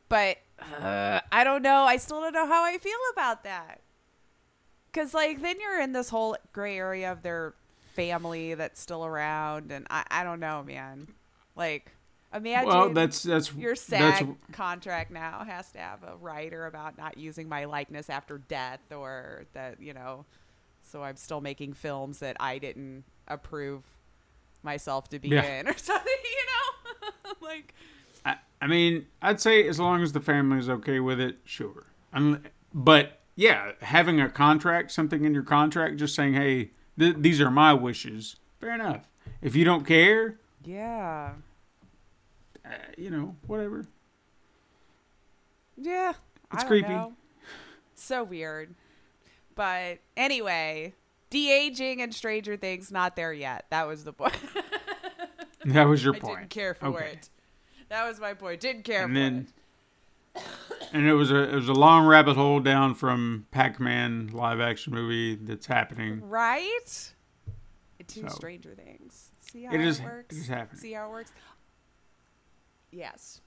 B: But uh, I don't know. I still don't know how I feel about that. Cause like then you're in this whole gray area of their family that's still around, and I I don't know, man. Like imagine
A: Well, that's that's
B: your
A: that's
B: contract now has to have a writer about not using my likeness after death, or that you know, so I'm still making films that I didn't approve myself to be
A: Yeah.
B: in, or something, you know, like.
A: I, I mean, I'd say as long as the family is okay with it, sure. Unle- but yeah, having a contract, something in your contract, just saying, "Hey, th- these are my wishes." Fair enough. If you don't care,
B: Yeah.
A: uh, you know, whatever.
B: Yeah.
A: It's creepy.
B: know. So weird. But anyway, de aging and Stranger Things not there yet. That was the point.
A: That was your point.
B: I didn't care for
A: Okay.
B: it. That was my point. Didn't care
A: And
B: for
A: then,
B: it.
A: and it was a it was a long rabbit hole down from Pac-Man live action movie that's happening.
B: Right? To
A: So-
B: Stranger Things. See how
A: It
B: it,
A: is-
B: works?
A: is happening.
B: See how it works? Yes.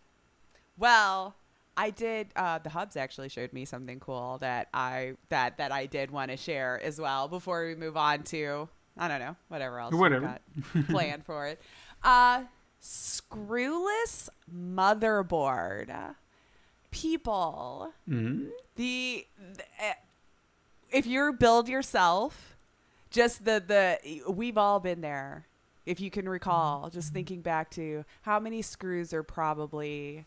B: Well, I did uh the hubs actually showed me something cool that I that that I did want to share as well before we move on to I don't know, whatever else
A: Whatever.
B: got planned for it. Uh screwless motherboard. People
A: hmm
B: the, the uh, if you're build yourself just the the we've all been there if you can recall just thinking back to how many screws are probably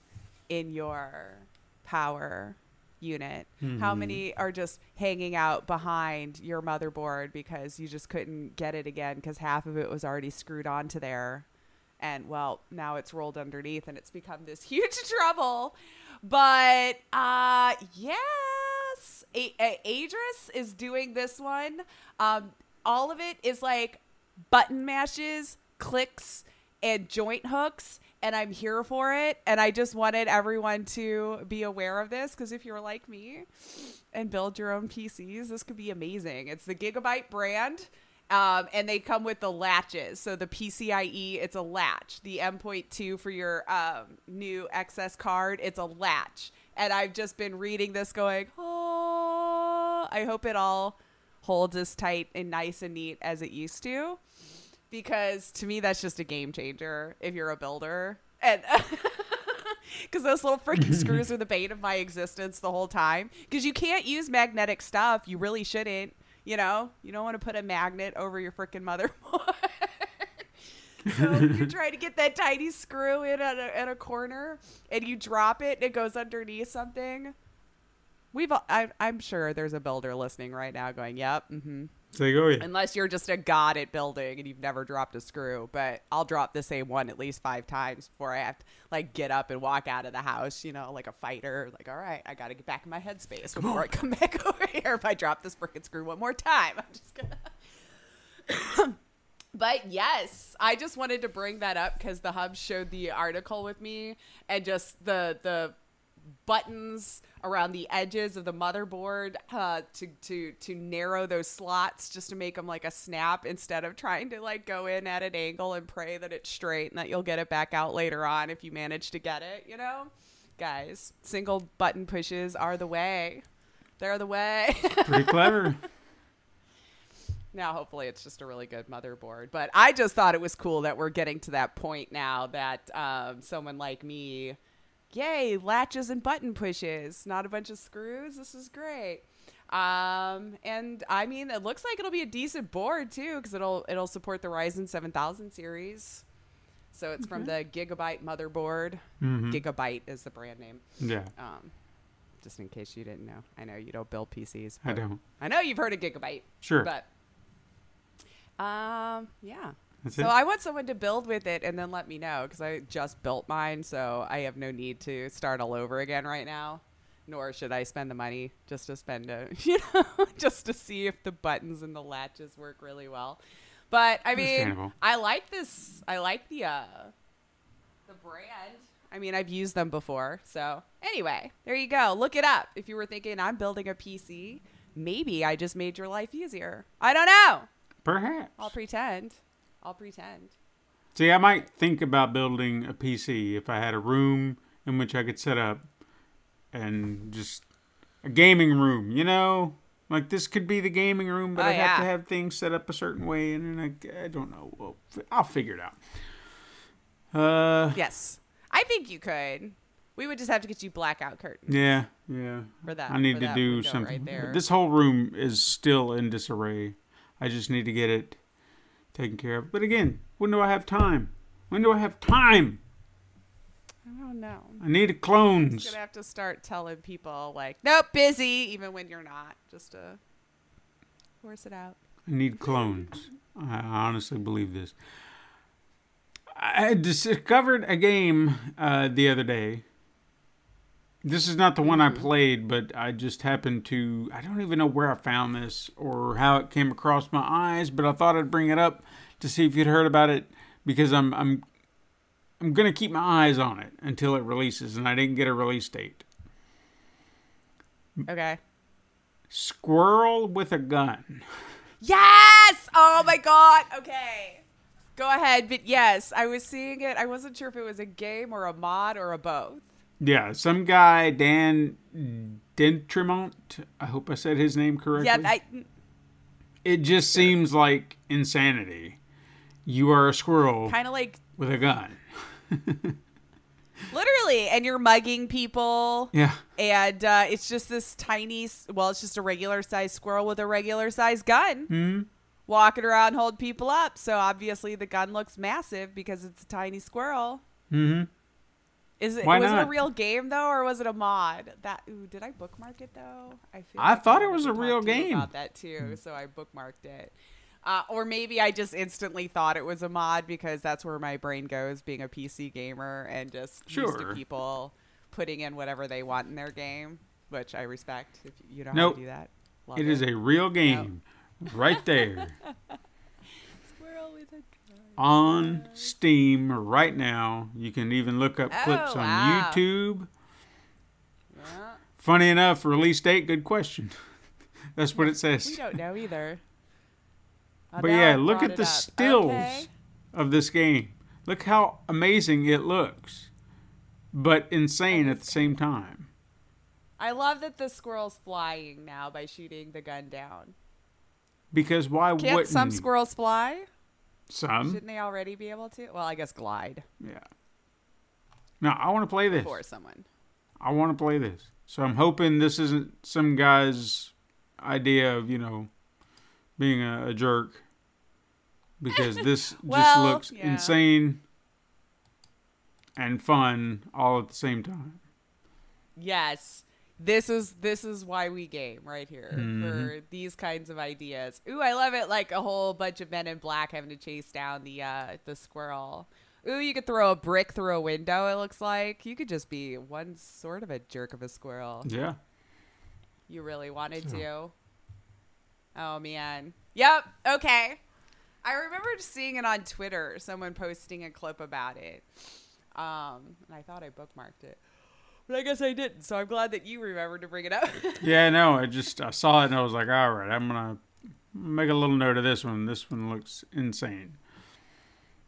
B: in your power unit? How many are just hanging out behind your motherboard because you just couldn't get it again because half of it was already screwed onto there? And well now it's rolled underneath and it's become this huge trouble. But uh yes a- a- adris is doing this one. Um all of it is like button mashes clicks and joint hooks and i'm here for it and i just wanted everyone to be aware of this because if you're like me and build your own pcs this could be amazing it's the gigabyte brand um, and they come with the latches. So the PCIe, it's a latch. The M.2 for your um, new XS card, it's a latch. And I've just been reading this, going, oh, I hope it all holds as tight and nice and neat as it used to, because to me that's just a game changer if you're a builder. And because those little freaking screws are the bane of my existence the whole time. Because you can't use magnetic stuff. You really shouldn't. You know, you don't want to put a magnet over your freaking motherboard. so you try to get that tiny screw in at a, at a corner, and you drop it, and it goes underneath something. We've, all- I, I'm sure there's a builder listening right now going, "Yep, mm-hmm."
A: So you go, yeah.
B: unless you're just a god at building and you've never dropped a screw but i'll drop the same one at least five times before i have to like get up and walk out of the house you know like a fighter like all right i gotta get back in my headspace before i come back over here if i drop this freaking screw one more time i'm just gonna But yes, I just wanted to bring that up because the hub showed the article with me and just the the buttons around the edges of the motherboard uh, to to to narrow those slots just to make them like a snap instead of trying to like go in at an angle and pray that it's straight and that you'll get it back out later on if you manage to get it. You know, guys, single button pushes are the way. They're the way.
A: Pretty clever.
B: Now, hopefully, it's just a really good motherboard. But I just thought it was cool that we're getting to that point now that um, someone like me, yay, latches and button pushes, not a bunch of screws. This is great. Um, and I mean, it looks like it'll be a decent board too, because it'll it'll support the Ryzen 7000 series. So it's from the Gigabyte motherboard. Gigabyte is the brand name.
A: Yeah,
B: Um, just in case you didn't know, I know you don't build PCs.
A: I don't.
B: I know you've heard of Gigabyte.
A: Sure.
B: But um, yeah. So. I want someone to build with it and then let me know because I just built mine, so I have no need to start all over again right now. Nor should I spend the money just to spend a, you know, just to see if the buttons and the latches work really well. But I mean, I like this. I like the uh, the brand. I mean, I've used them before. So anyway, there you go. Look it up. If you were thinking I'm building a PC, maybe I just made your life easier. I don't know.
A: Perhaps.
B: I'll pretend. I'll pretend.
A: See, I might think about building a PC if I had a room in which I could set up and just a gaming room, you know? Like this could be the gaming room, but
B: Oh,
A: I have to have things set up a certain way, and then I, I don't know. Well, I'll figure it out. Uh,
B: Yes, I think you could. We would just have to get you blackout curtains
A: yeah, yeah.
B: for that.
A: I need to do something.
B: right there.
A: This whole room is still in disarray. I just need to get it taken care of. But again, when do I have time? When do I have time?
B: I don't know.
A: I need clones.
B: Just
A: clones.
B: gonna have to start telling people like, nope, busy, even when you're not, just to force it out.
A: I need clones. I honestly believe this. I discovered a game uh, the other day. This is not the one I mm-hmm. played, but I just happened to. I don't even know where I found this or how it came across my eyes, but I thought I'd bring it up to see if you'd heard about it because I'm I'm I'm gonna keep my eyes on it until it releases, and I didn't get a release date.
B: Okay.
A: Squirrel with a gun.
B: Yes! Oh my god. Okay. Go ahead, but yes, I was seeing it. I wasn't sure if it was a game or a mod or a both.
A: Yeah, some guy, Dan DeEntremont. I hope I said his name correctly.
B: Yeah, I
A: it just seems like insanity. You are a squirrel
B: kind of like
A: with a gun.
B: literally, and you're mugging people.
A: Yeah.
B: And uh, it's just this tiny, well, it's just a regular sized squirrel with a regular sized gun
A: Hmm.
B: walking around hold people up. So obviously the gun looks massive because it's a tiny squirrel.
A: Mm-hmm.
B: Is it
A: Why
B: was it a real game though, or was it a mod? That ooh, did I bookmark it though? I feel
A: I
B: like
A: thought it was a real game.
B: about that too, so I bookmarked it. Uh, or maybe I just instantly thought it was a mod because that's where my brain goes, being a PC gamer and just used to people putting in whatever they want in their game, which I respect. If you know
A: Nope.
B: how to do that, Love
A: It is a real game right there
B: squirrel with a
A: on Steam right now. You can even look up oh, clips
B: Oh,
A: on
B: wow.
A: YouTube.
B: Yeah.
A: Funny enough, release date, good question. That's what it says.
B: We don't know either.
A: But yeah,
B: I
A: look at the
B: up.
A: stills
B: Okay.
A: of this game. Look how amazing it looks, but insane at the same time.
B: I love that the squirrel's flying now by shooting the gun down.
A: Because why
B: Can't
A: wouldn't
B: some squirrels fly?
A: Some?
B: Shouldn't they already be able to? Well, I guess glide
A: Yeah. No, I want to play this.
B: for someone.
A: I want to play this. So I'm hoping this isn't some guy's idea of you know being a, a jerk because this just looks
B: yeah.
A: insane and fun all at the same time.
B: Yes. This is this is why we game right here
A: Mm-hmm.
B: for these kinds of ideas. Ooh, I love it! Like a whole bunch of men in black having to chase down the uh, the squirrel. Ooh, you could throw a brick through a window. It looks like you could just be one sort of a jerk of a squirrel.
A: Yeah.
B: You really wanted to. Oh man. Yep. Okay. I remember seeing it on Twitter, someone posting a clip about it. Um, and I thought I bookmarked it. But I guess I didn't, so I'm glad that you remembered to bring it up.
A: Yeah, no, I just I saw it and I was like, all right, I'm gonna make a little note of this one. This one looks insane.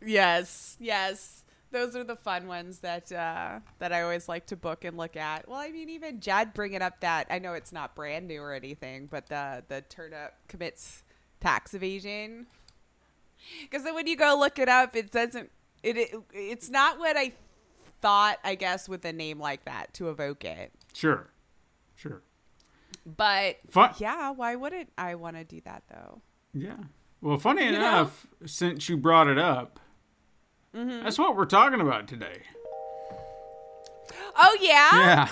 B: yes, yes. Those are the fun ones that uh, that I always like to book and look at. Well, I mean, even Jad bringing up that I know it's not brand new or anything, but the the turnip commits tax evasion. Because then when you go look it up, it doesn't. It, it it's not what I thought. I guess with a name like that to evoke it,
A: Sure, sure.
B: but
A: Fun.
B: yeah, why wouldn't I want to do that though?
A: Yeah. Well, funny
B: You know?
A: enough, since you brought it up,
B: Mm-hmm.
A: that's what we're talking about today.
B: Oh yeah.
A: Yeah.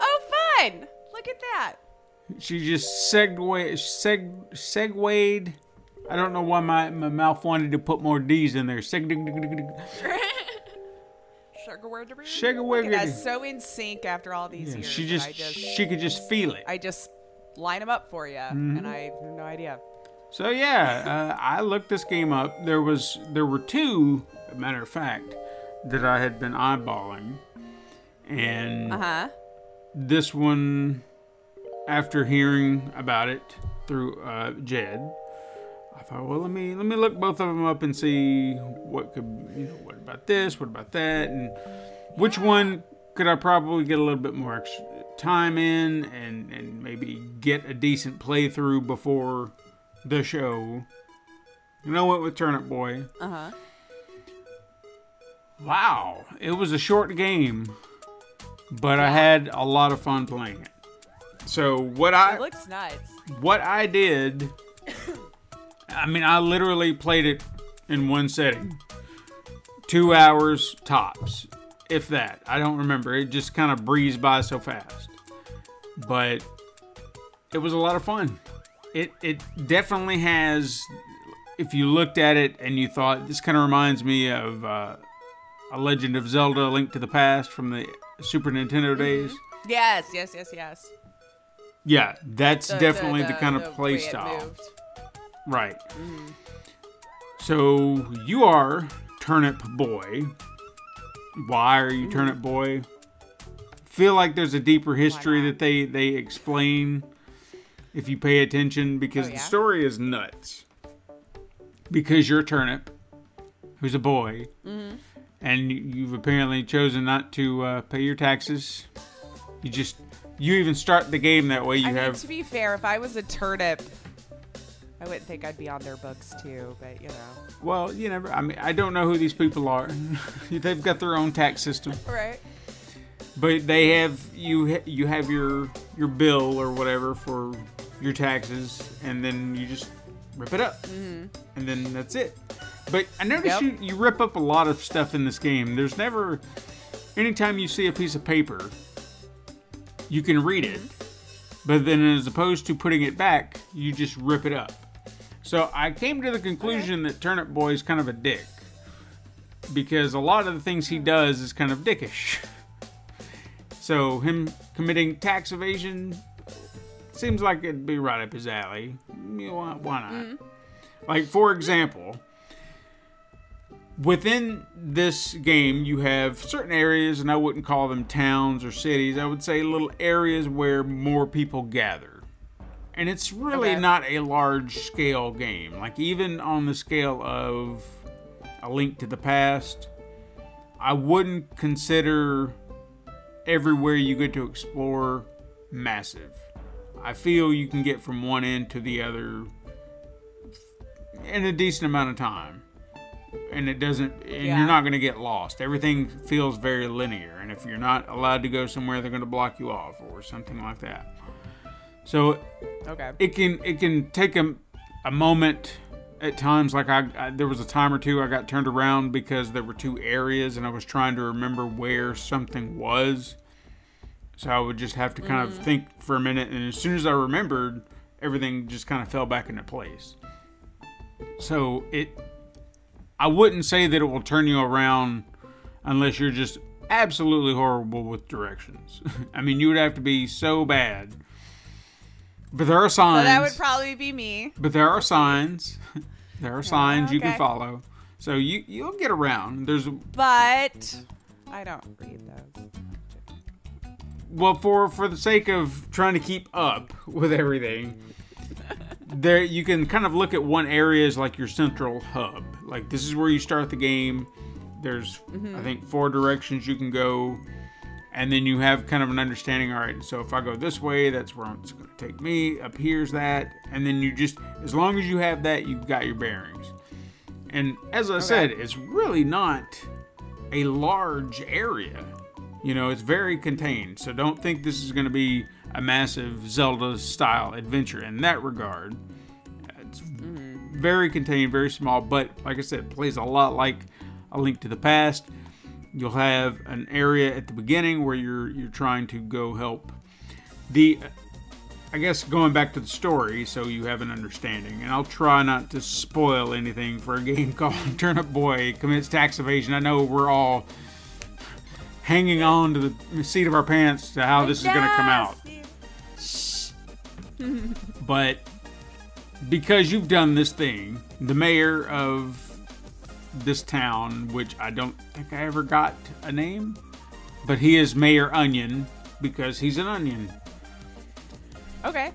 B: Oh fun! Look at that.
A: She just segued, seg, segued. I don't know why my, my mouth wanted to put more D's in there. Seg,
B: Sugar word to
A: Sugar
B: Look at
A: word.
B: us, so in sync after all these
A: yeah,
B: years.
A: she just,
B: I just
A: she could just feel it.
B: I just line them up for you,
A: Mm-hmm.
B: and I have no idea.
A: So yeah, uh, I looked this game up. There was there were two, a matter of fact, that I had been eyeballing, and
B: Uh huh.
A: this one, after hearing about it through uh, Jed, I thought, well, let me let me look both of them up and see what could you know about this, what about that, and which one could I probably get a little bit more time in, and and maybe get a decent playthrough before the show. And I went with Turnip Boy.
B: Uh huh.
A: Wow, it was a short game, but I had a lot of fun playing it. So what I
B: It looks nuts.
A: what I did, I mean, I literally played it in one setting, two hours tops, if that. I don't remember. It just kind of breezed by so fast, but it was a lot of fun. It it definitely has. If you looked at it and you thought this kind of reminds me of uh, a Legend of Zelda: Link to the Past from the Super Nintendo days.
B: Yes, yes, yes, yes.
A: Yeah, that's
B: The-
A: definitely the, kind of
B: the
A: play
B: way it
A: style. Right. So you are Turnip Boy. Why are you Turnip Boy? Feel like there's a deeper history that they they explain if you pay attention because
B: Oh, yeah?
A: the story is nuts. Because you're a Turnip, who's a boy,
B: Mm-hmm.
A: and you've apparently chosen not to uh, pay your taxes. You just you even start the game that way. You
B: I mean,
A: have
B: to be fair, if I was a turnip, I wouldn't think I'd be on their books too. But you know,
A: Well, you never. I mean, I don't know who these people are. They've got their own tax system,
B: right?
A: but they have you. You have your your bill or whatever for your taxes, and then you just rip it up, mm-hmm. and then that's it. But I notice
B: Yep.
A: you you rip up a lot of stuff in this game. There's never, anytime you see a piece of paper, you can read it, mm-hmm. but then as opposed to putting it back, you just rip it up. So I came to the conclusion that Turnip Boy is kind of a dick. Because a lot of the things he hmm. does is kind of dickish. So him committing tax evasion seems like it'd be right up his alley. Why, why not? Hmm. Like, for example, within this game, you have certain areas, and I wouldn't call them towns or cities. I would say little areas where more people gather. And it's really
B: Okay.
A: not a large scale game. Like, even on the scale of A Link to the Past, I wouldn't consider everywhere you get to explore massive. I feel you can get from one end to the other in a decent amount of time. And it doesn't, and
B: Yeah.
A: you're not going to get lost. Everything feels very linear. And if you're not allowed to go somewhere, they're going to block you off or something like that. So
B: Okay.
A: it can it can take a, a moment at times like I, I there was a time or two I got turned around because there were two areas and I was trying to remember where something was. So I would just have to kind of mm. think for a minute and as soon as I remembered everything just kind of fell back into place. So it I wouldn't say that it will turn you around unless you're just absolutely horrible with directions. I mean you would have to be so bad but there are
B: So
A: signs
B: that would probably be me.
A: but there are signs. There are signs you can follow. So you you'll get around. There's
B: But I don't read those.
A: well for for the sake of trying to keep up with everything. There you can kind of look at one area as like your central hub. Like this is where you start the game. There's I mm-hmm. think four directions you can go. And then you have kind of an understanding. All right, so if I go this way, that's where it's going to take me. Up here's that, and then you just, as long as you have that, you've got your bearings. And as I said, it's really not a large area. You know, it's very contained. So don't think this is going to be a massive Zelda style adventure in that regard. It's mm-hmm. very contained, very small, but like I said, it plays a lot like A Link to the Past. You'll have an area at the beginning where you're you're trying to go help the I guess going back to the story so you have an understanding. And I'll try not to spoil anything for a game called Turnip Boy Commits Tax Evasion. I know we're all hanging on to the seat of our pants to how this is going to come out. but because you've done this thing, the mayor of this town, which I don't think I ever got a name, but he is Mayor Onion because he's an onion.
B: Okay.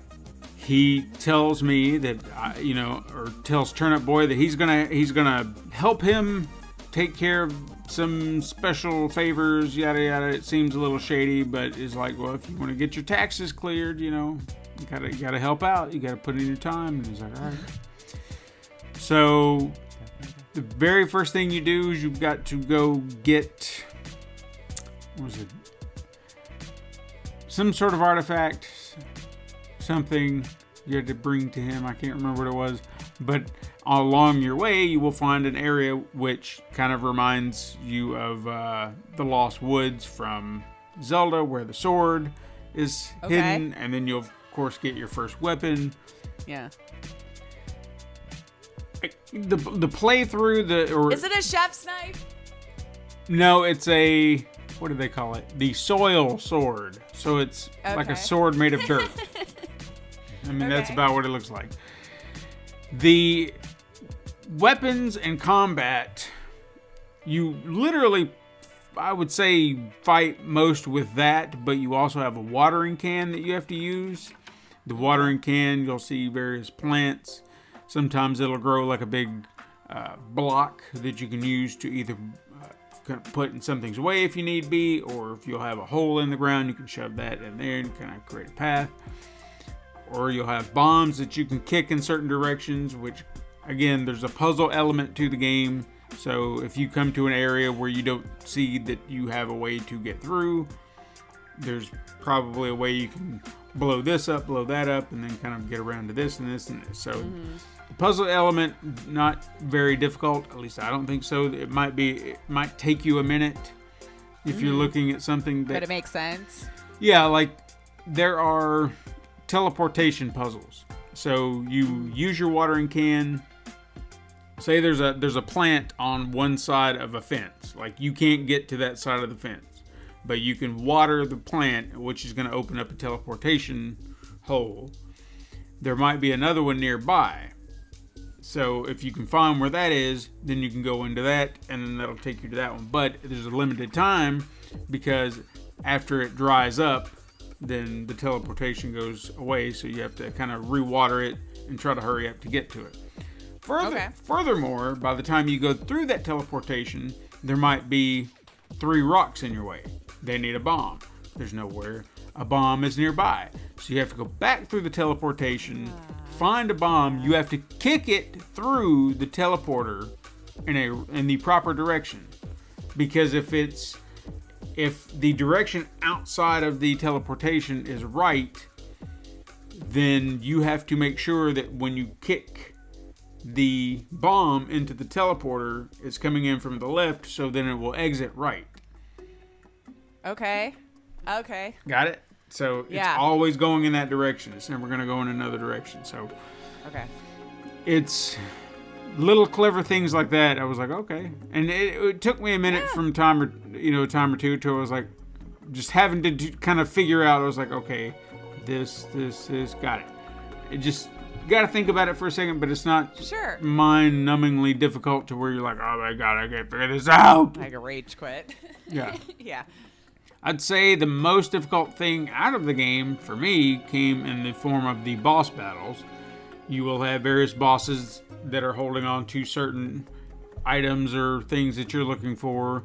A: He tells me that I, you know, or tells Turnip Boy that he's gonna he's gonna help him take care of some special favors, yada yada. It seems a little shady, but is like, well, if you want to get your taxes cleared, you know, you gotta you gotta help out. You gotta put in your time. And he's like, all right. So the very first thing you do is you've got to go get what was it? Some sort of artifact, something you had to bring to him. I can't remember what it was, but along your way you will find an area which kind of reminds you of uh, the Lost Woods from Zelda, where the sword is
B: Okay.
A: hidden, and then you'll of course get your first weapon.
B: Yeah.
A: The the playthrough the or
B: Is it a chef's knife?
A: No, it's a what do they call it? The soil sword. So it's like a sword made of dirt. I mean, that's about what it looks like. The weapons and combat, you literally, I would say, fight most with that, but you also have a watering can that you have to use. The watering can, you'll see various plants. Sometimes it'll grow like a big uh, block that you can use to either uh, put in something's way if you need be, or if you'll have a hole in the ground, you can shove that in there and kind of create a path. Or you'll have bombs that you can kick in certain directions, which again, there's a puzzle element to the game. So if you come to an area where you don't see that you have a way to get through, there's probably a way you can blow this up, blow that up, and then kind of get around to this and this and this. So the puzzle element not very difficult. At least I don't think so. It might be. It might take you a minute if you're mm. looking at something that.
B: But it makes sense.
A: Yeah, like there are teleportation puzzles. So you mm. use your watering can. Say there's a there's a plant on one side of a fence. Like you can't get to that side of the fence, but you can water the plant, which is going to open up a teleportation hole. There might be another one nearby. So if you can find where that is, then you can go into that, and then that'll take you to that one. But there's a limited time because after it dries up, then the teleportation goes away. So you have to kind of rewater it and try to hurry up to get to it. Further,
B: Okay.
A: Furthermore, by the time you go through that teleportation, there might be three rocks in your way. They need a bomb. There's nowhere a bomb is nearby. So you have to go back through the teleportation, hmm. Find a bomb. You have to kick it through the teleporter in a in the proper direction. Because if it's if the direction outside of the teleportation is right, then you have to make sure that when you kick the bomb into the teleporter, it's coming in from the left, so then it will exit right.
B: Okay. Okay.
A: Got it? So it's always going in that direction. It's never going to go in another direction. So
B: Okay.
A: it's little clever things like that. I was like, okay, and it, it took me a minute from time or you know time or two to I was like, just having to do, kind of figure out. I was like, okay, this, this, this, got it. It just got to think about it for a second, but it's not
B: Sure.
A: mind-numbingly difficult to where you're like, oh my god, I can't figure this out.
B: Like a rage quit.
A: Yeah.
B: yeah.
A: I'd say the most difficult thing out of the game for me came in the form of the boss battles. You will have various bosses that are holding on to certain items or things that you're looking for.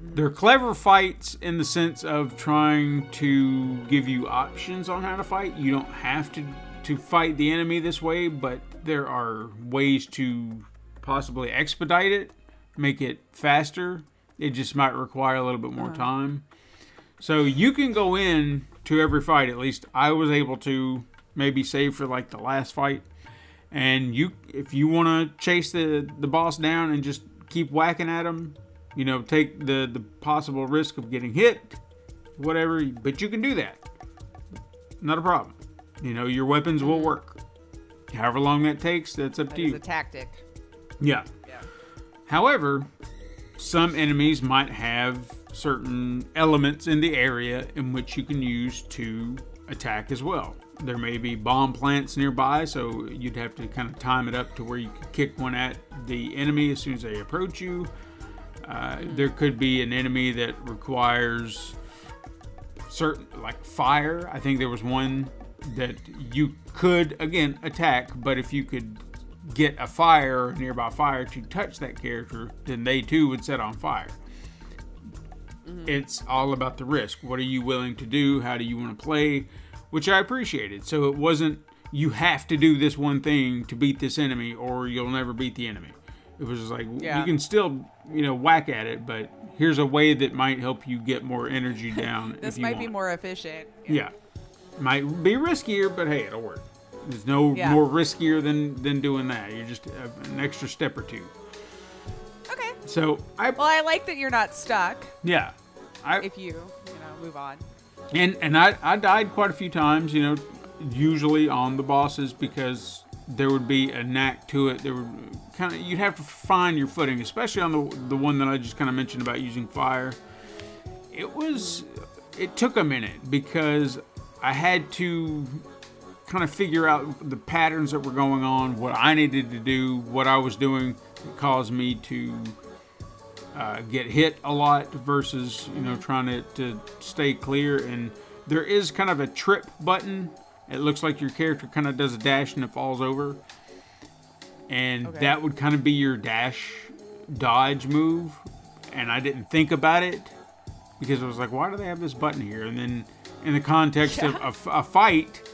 A: They're clever fights in the sense of trying to give you options on how to fight. You don't have to to fight the enemy this way, but there are ways to possibly expedite it, make it faster. It just might require a little bit more time. So you can go in to every fight. At least I was able to maybe save for like the last fight. And you, if you want to chase the the boss down and just keep whacking at him, you know, take the the possible risk of getting hit, whatever. But you can do that. Not a problem. You know, your weapons will work. However long that takes, that's up
B: That
A: to you.
B: a tactic.
A: Yeah.
B: Yeah.
A: However, some enemies might have certain elements in the area in which you can use to attack as well. there may be bomb plants nearby, so you'd have to kind of time it up to where you could kick one at the enemy as soon as they approach you. Uh, there could be an enemy that requires certain, like fire. I think there was one that you could again attack, but if you could get a fire nearby fire to touch that character, then they too would set on fire. Mm-hmm. It's all about the risk. What are you willing to do? How do you want to play? Which I appreciated. So it wasn't you have to do this one thing to beat this enemy or you'll never beat the enemy. It was just like
B: Yeah.
A: you can still, you know, whack at it, but here's a way that might help you get more energy down.
B: This might be more efficient.
A: Yeah. Might be riskier, but hey, it'll work. There's no
B: Yeah.
A: more riskier than than doing that. You're just an extra step or two. So I
B: Well, I like that you're not stuck
A: yeah. I
B: if you, you know, move on.
A: and and I I died quite a few times, you know, usually on the bosses because there would be a knack to it. There would kind of you'd have to find your footing, especially on the the one that I just kind of mentioned about using fire. It was it took a minute because I had to kind of figure out the patterns that were going on, what I needed to do, what I was doing that caused me to uh, get hit a lot versus you know trying to, to stay clear. And there is kind of a trip button. It looks like your character kind of does a dash and it falls over, and
B: Okay.
A: that would kind of be your dash dodge move. And I didn't think about it because I was like, why do they have this button here? And then in the context of a fight,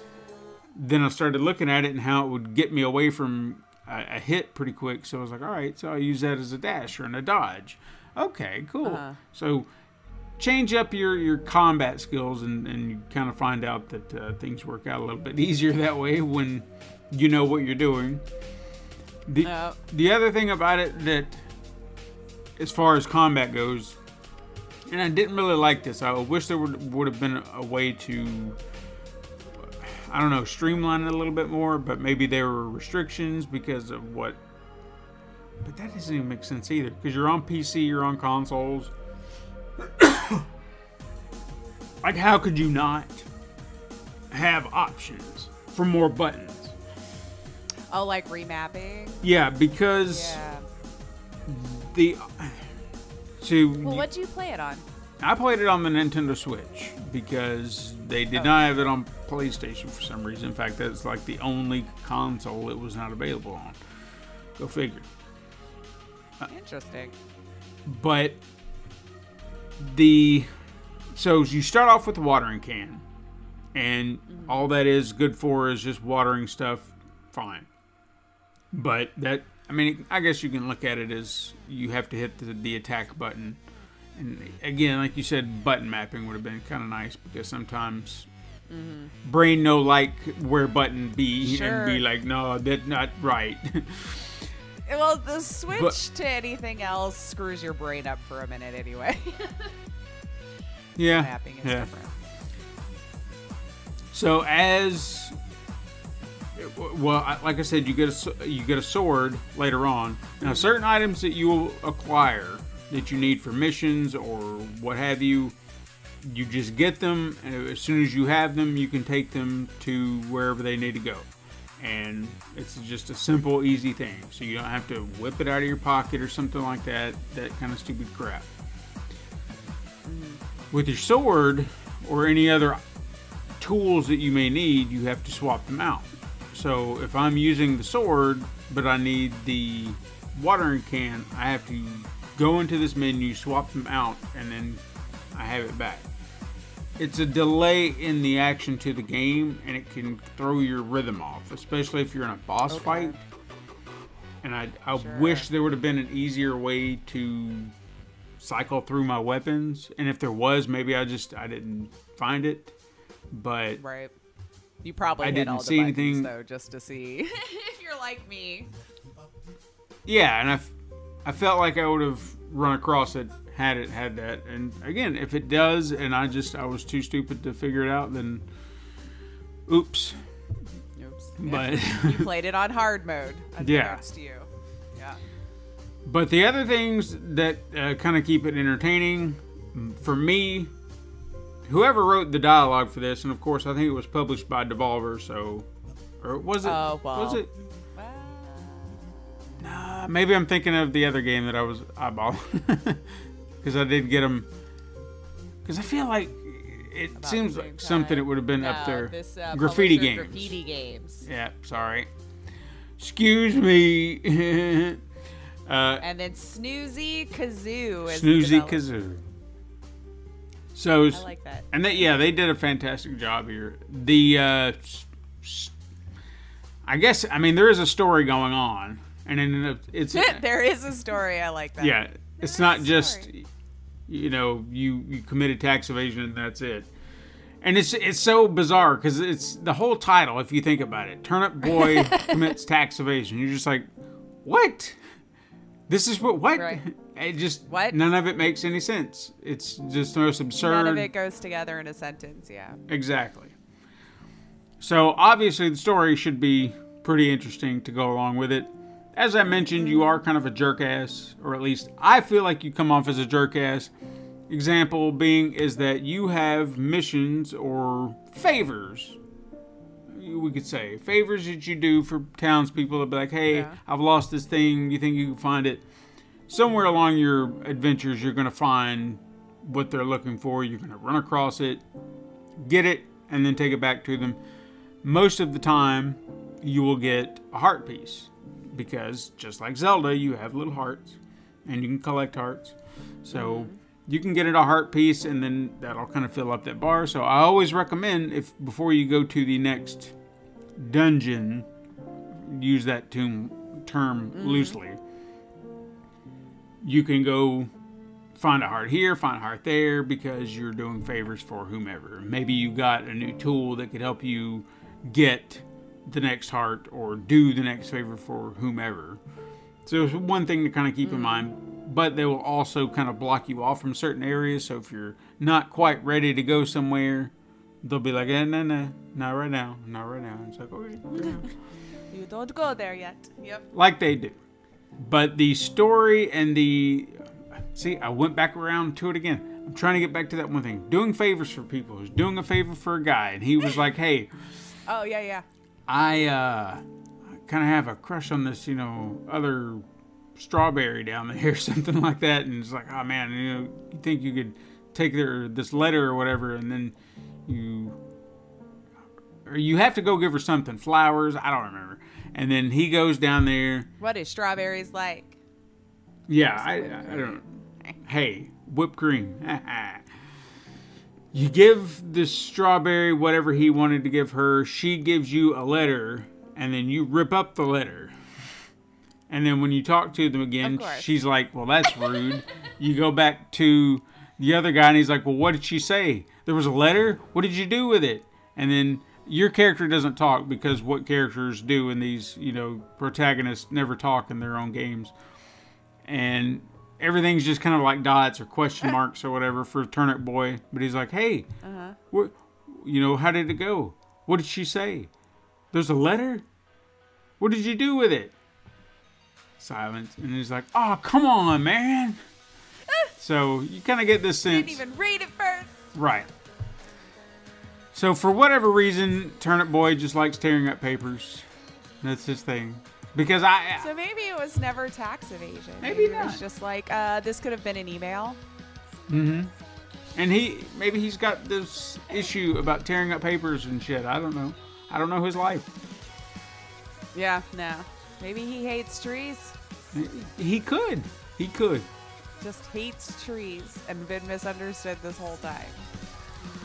A: then I started looking at it and how it would get me away from a, a hit pretty quick. So I was like, all right, so I use that as a dash or in a dodge. Okay, cool.
B: Uh-huh.
A: So change up your, your combat skills and, and you kind of find out that uh, things work out a little bit easier that way when you know what you're doing. The,
B: Oh.
A: the other thing about it that, as far as combat goes, and I didn't really like this. I wish there would would have been a way to, I don't know, streamline it a little bit more. But maybe there were restrictions because of what. But that doesn't even make sense either. Because you're on PC, you're on consoles. like, how could you not have options for more buttons?
B: Oh, like remapping?
A: Yeah, because
B: Yeah.
A: the. See,
B: Well, what do you play it on?
A: I played it on the Nintendo Switch because they did not have it on PlayStation for some reason. In fact, that's like the only console it was not available on. Go figure.
B: Interesting.
A: But the so you start off with the watering can, and mm-hmm. all that is good for is just watering stuff. Fine, but that I mean, I guess you can look at it as you have to hit the, the attack button. And again, like you said, button mapping would have been kind of nice because sometimes mm-hmm. brain no like where button be and be like, no, that's not right.
B: Well, the switch
A: But-
B: to anything else screws your brain up for a minute anyway.
A: yeah,
B: Mapping is
A: yeah.
B: different.
A: So as well, like I said, you get a you get a sword later on. Now, mm-hmm. certain items that you will acquire that you need for missions or what have you, you just get them, and as soon as you have them, you can take them to wherever they need to go. And it's just a simple, easy thing. So you don't have to whip it out of your pocket or something like that. That kind of stupid crap. With your sword or any other tools that you may need, you have to swap them out. So if I'm using the sword, but I need the watering can, I have to go into this menu, swap them out, and then I have it back. It's a delay in the action to the game, and it can throw your rhythm off, especially if you're in a boss
B: Okay.
A: fight. And I, I
B: Sure.
A: wish there would have been an easier way to cycle through my weapons. And if there was, maybe I just I didn't find it. But
B: Right. You probably
A: I didn't
B: all the
A: see
B: buttons,
A: anything-
B: though, just to see if you're like me.
A: yeah, and I, f- I felt like I would have run across it had it had that. And again, if it does, and I just I was too stupid to figure it out, then oops.
B: Oops.
A: But
B: you played it on hard mode.
A: Yeah.
B: To you. Yeah.
A: But the other things that uh, kind of keep it entertaining, mm, for me, whoever wrote the dialogue for this, and of course, I think it was published by Devolver. So, or was it?
B: Oh, well.
A: Was it? Uh, maybe I'm thinking of the other game that I was eyeballing because I did get them. Because I feel like it
B: About
A: seems like something
B: it
A: would have been
B: No,
A: up there.
B: This, uh,
A: graffiti games.
B: Graffiti games.
A: Yeah, sorry. Excuse me. uh,
B: And then Snoozy Kazoo is
A: Snoozy. Kazoo. So,
B: I like that.
A: and they, yeah, they did a fantastic job here. The, uh, I guess, I mean, there is a story going on, and then it's,
B: there is a story. I like that.
A: yeah, it's not just,
B: story.
A: You know, you you committed tax evasion and that's it. And it's it's so bizarre because it's the whole title. If you think about it, Turnip Boy commits tax evasion. You're just like, what? This is what what?
B: Right.
A: It just
B: What?
A: None of it makes any sense. It's just the most absurd.
B: None of it goes together in a sentence. Yeah.
A: Exactly. So obviously the story should be pretty interesting to go along with it. As I mentioned, you are kind of a jerk ass, or at least I feel like you come off as a jerk ass. Example being is that you have missions or favors. We could say favors that you do for townspeople to be like, hey,
B: Yeah.
A: I've lost this thing. You think you can find it? Somewhere along your adventures, you're going to find what they're looking for. You're going to run across it, get it, and then take it back to them. Most of the time, you will get a heart piece because just like Zelda, you have little hearts and you can collect hearts. So you can get it a heart piece and then that'll kind of fill up that bar. So I always recommend if before you go to the next dungeon, use that term, term loosely. You can go find a heart here, find a heart there because you're doing favors for whomever. Maybe you got a new tool that could help you get the next heart or do the next favor for whomever. So it's one thing to kind of keep in mind. But they will also kind of block you off from certain areas. So if you're not quite ready to go somewhere, they'll be like, eh, no, no, not right now, not right now. It's like, okay, okay.
B: You don't go there yet. Yep.
A: like they do. But the story and the see, I went back around to it again. I'm trying to get back to that one thing. Doing favors for people. I was doing a favor for a guy, and he was like, "Hey,
B: Oh yeah, yeah.
A: I uh, kind of have a crush on this, you know, other strawberry down there, or something like that." And it's like, "Oh man, you know, you think you could take their this letter or whatever, and then you." Or you have to go give her something, flowers. I don't remember. And then he goes down there,
B: What is strawberries like?
A: Yeah, I, I don't. Hey, whipped cream. you give the strawberry whatever he wanted to give her. She gives you a letter, and then you rip up the letter. And then when you talk to them again, she's like, "Well, that's rude." you go back to the other guy, and he's like, "Well, what did she say? There was a letter. What did you do with it?" And then your character doesn't talk because what characters do in these, you know, protagonists never talk in their own games and everything's just kind of like dots or question marks or whatever for Turnip Boy. But he's like, "Hey, uh-huh. what? You know, how did it go? What did she say? There's a letter. What did you do with it?" Silence, and he's like, "Oh, come on, man." so you kind of get this sense,
B: Didn't even read it first.
A: right? So for whatever reason, Turnip Boy just likes tearing up papers. That's his thing. Because I,
B: So maybe it was never tax evasion.
A: Maybe
B: it
A: not.
B: was just like uh, this could have been an email. Mm-hmm.
A: And he maybe he's got this issue about tearing up papers and shit. I don't know. I don't know his life.
B: Yeah, no. Maybe he hates trees.
A: He could. He could.
B: Just hates trees and been misunderstood this whole time.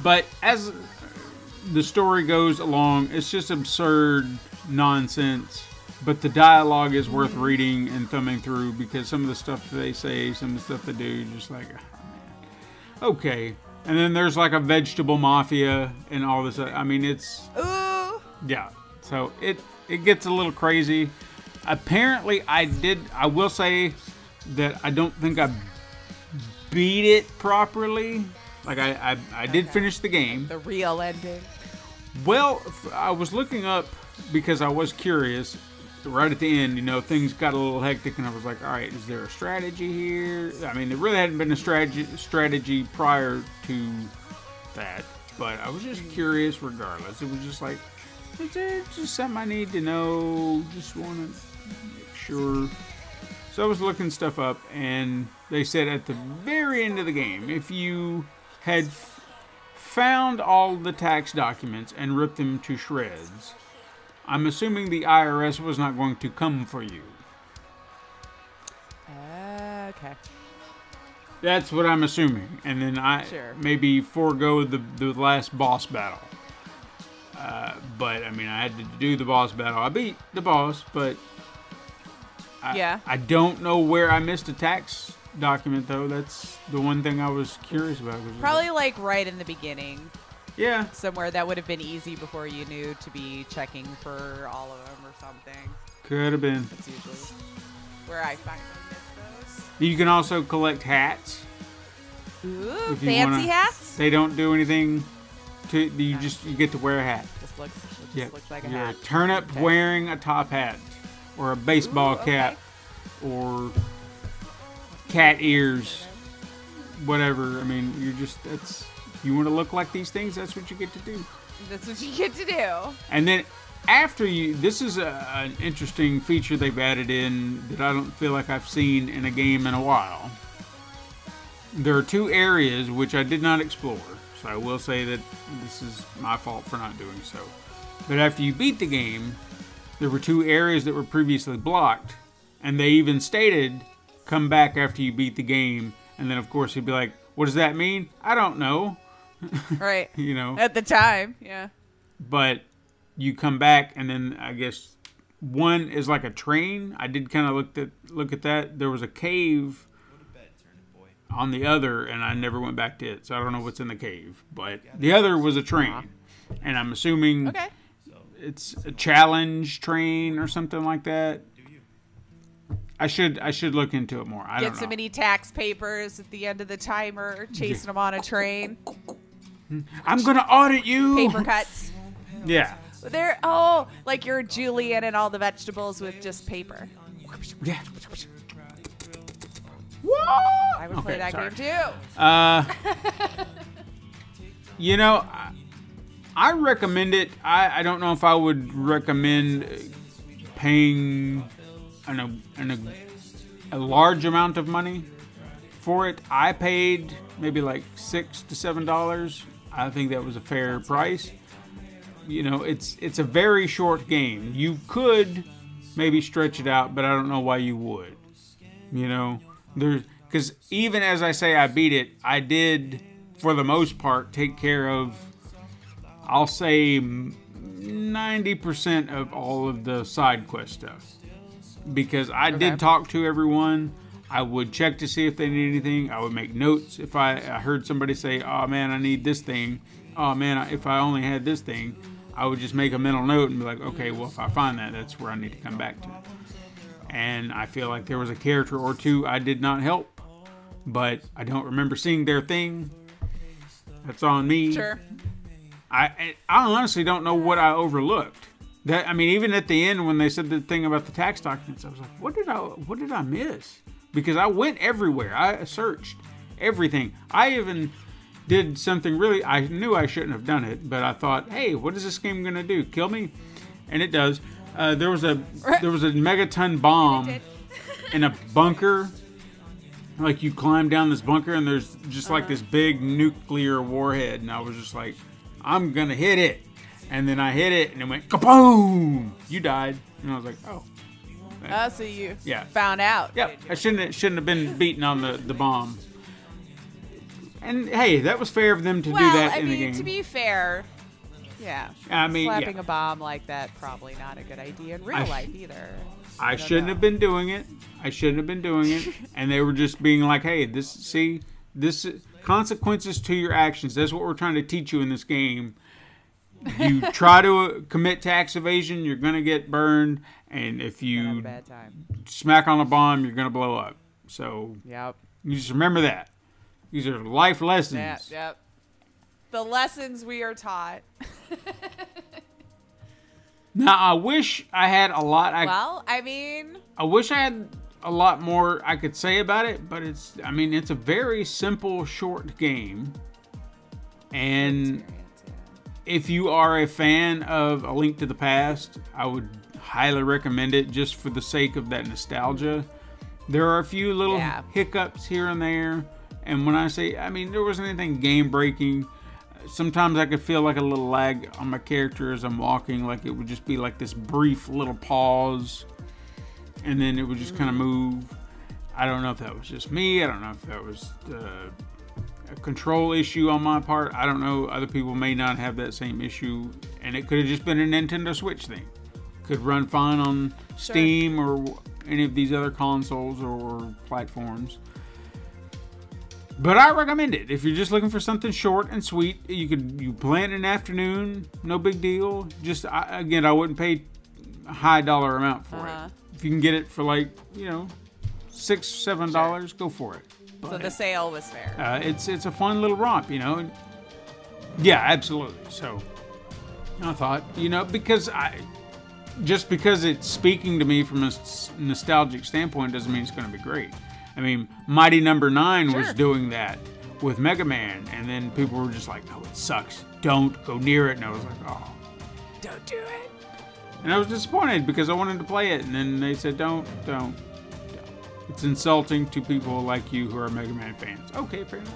A: But as the story goes along, it's just absurd nonsense. But the dialogue is worth reading and thumbing through because some of the stuff they say, some of the stuff they do, just like, oh, man. Okay. And then there's like a vegetable mafia and all this. I mean, it's
B: Ooh.
A: Yeah. So it it gets a little crazy. Apparently, I did. I will say that I don't think I beat it properly. Like I I, I did
B: Okay.
A: finish the game.
B: The real ending.
A: Well, I was looking up because I was curious. Right at the end, you know, things got a little hectic, and I was like, "All right, is there a strategy here?" I mean, there really hadn't been a strategy strategy prior to that, but I was just curious regardless. It was just like, is there just something I need to know? Just want to make sure. So I was looking stuff up, and they said at the very end of the game, if you had found all the tax documents and ripped them to shreds, I'm assuming the IRS was not going to come for you.
B: Uh, okay.
A: That's what I'm assuming, and then I
B: Sure.
A: maybe forego the the last boss battle. Uh, but I mean, I had to do the boss battle. I beat the boss, but I,
B: Yeah.
A: I don't know where I missed a tax document though. That's the one thing I was curious about. was
B: Probably
A: like-
B: like right in the beginning,
A: yeah.
B: somewhere that would have been easy before you knew to be checking for all of them or something.
A: Could have been.
B: That's usually where I find those.
A: You can also collect hats.
B: Ooh, fancy
A: wanna-
B: hats.
A: They don't do anything. To you just you get to wear a hat.
B: Just looks, it just
A: Yeah,
B: looks like a
A: yeah.
B: hat.
A: Turnip
B: Okay.
A: wearing a top hat, or a baseball
B: Ooh, okay.
A: cap, or cat ears, whatever. I mean, you're just that's you want to look like these things. That's what you get to do.
B: That's what you get to do.
A: And then after you, this is a, an interesting feature they've added in that I don't feel like I've seen in a game in a while. There are two areas which I did not explore, so I will say that this is my fault for not doing so. But after you beat the game, there were two areas that were previously blocked, and they even stated, "Come back after you beat the game." And then, of course, he'd be like, "What does that mean? I don't know."
B: Right.
A: You know
B: At the time, yeah.
A: but you come back and then I guess one is like a train. I did kind of look at look at that. There was a cave on the other, and I never went back to it, so I don't know what's in the cave. But the other was a train, and I'm assuming
B: Okay.
A: it's a challenge train or something like that. I should I should look into it more. I
B: Get
A: don't
B: so
A: know.
B: many tax papers at the end of the timer, chasing them on a train.
A: I'm gonna audit you.
B: Paper cuts.
A: Yeah,
B: They're oh, like you're julienne and all the vegetables with just paper.
A: yeah.
B: I would play that
A: sorry.
B: game too.
A: Uh, you know, I, I recommend it. I, I don't know if I would recommend paying an, an, a, a large amount of money for it. I paid maybe like six to seven dollars. I think that was a fair price. You know, it's it's a very short game. You could maybe stretch it out, but I don't know why you would. You know, there's because even as I say I beat it, I did for the most part take care of. I'll say ninety percent of all of the side quest stuff because I
B: Okay.
A: did talk to everyone. I would check to see if they need anything. I would make notes if I, I heard somebody say, "Oh man, I need this thing." Oh man, if I only had this thing, I would just make a mental note and be like, "Okay, well if I find that, that's where I need to come back to." And I feel like there was a character or two I did not help, but I don't remember seeing their thing. That's on me.
B: Sure.
A: I I honestly don't know what I overlooked. That I mean, even at the end when they said the thing about the tax documents, I was like, what did I what did I miss? Because I went everywhere. I searched everything. I even did something really. I knew I shouldn't have done it, but I thought, hey, what is this game gonna do? Kill me? And it does. Uh, there was a there was a megaton bomb in a bunker. Like you climb down this bunker and there's just like this big nuclear warhead, and I was just like, I'm gonna hit it, and then I hit it and it went kaboom! You died, and I was like, oh,
B: Oh, so you
A: Yeah.
B: found out.
A: yeah, I shouldn't have, shouldn't have been beaten on the the bomb. And hey, that was fair of them to
B: Well,
A: do that
B: I
A: in the
B: mean,
A: game.
B: to be fair, yeah.
A: I mean, yeah.
B: a bomb like that probably not a good idea in real
A: I sh-
B: life either.
A: I
B: don't
A: shouldn't
B: know.
A: have been doing it. I shouldn't have been doing it. and they were just being like, "Hey, this see, this consequences to your actions. That's what we're trying to teach you in this game. You try to commit tax evasion, you're gonna get burned, and if you smack on a bomb, you're gonna blow up. So
B: Yep.
A: you just remember that. These are life lessons.
B: Yeah, yep. The lessons we are taught.
A: Now I wish I had a lot. I
B: well, I mean,
A: I wish I had a lot more I could say about it, but it's I mean it's a very simple short game. And
B: yeah.
A: if you are a fan of A Link to the Past, I would highly recommend it just for the sake of that nostalgia. There are a few little
B: Yeah.
A: hiccups here and there, and when I say, I mean, there wasn't anything game breaking. Sometimes I could feel like a little lag on my character as I'm walking, like it would just be like this brief little pause, and then it would just kind of move. I don't know if that was just me. I don't know if that was uh, a control issue on my part. I don't know. Other people may not have that same issue, and it could have just been a Nintendo Switch thing. Could run fine on Steam or any of these other consoles or platforms. But I recommend it if you're just looking for something short and sweet. You could you in an afternoon, no big deal. Just I, again, I wouldn't pay a high dollar amount for
B: Uh-huh.
A: it. If you can get it for like you know six seven dollars, go for it.
B: So the sale was fair.
A: Uh, it's it's a fun little romp, you know. Yeah, absolutely. So I thought, you know, because I just because it's speaking to me from a nostalgic standpoint doesn't mean it's going to be great. I mean, Mighty Number Nine was doing that with Mega Man, and then people were just like, "No, it sucks. Don't go near it." And I was like, "Oh."
B: Don't do it.
A: And I was disappointed because I wanted to play it, and then they said, "Don't, don't, don't." It's insulting to people like you who are Mega Man fans. Okay, fair enough.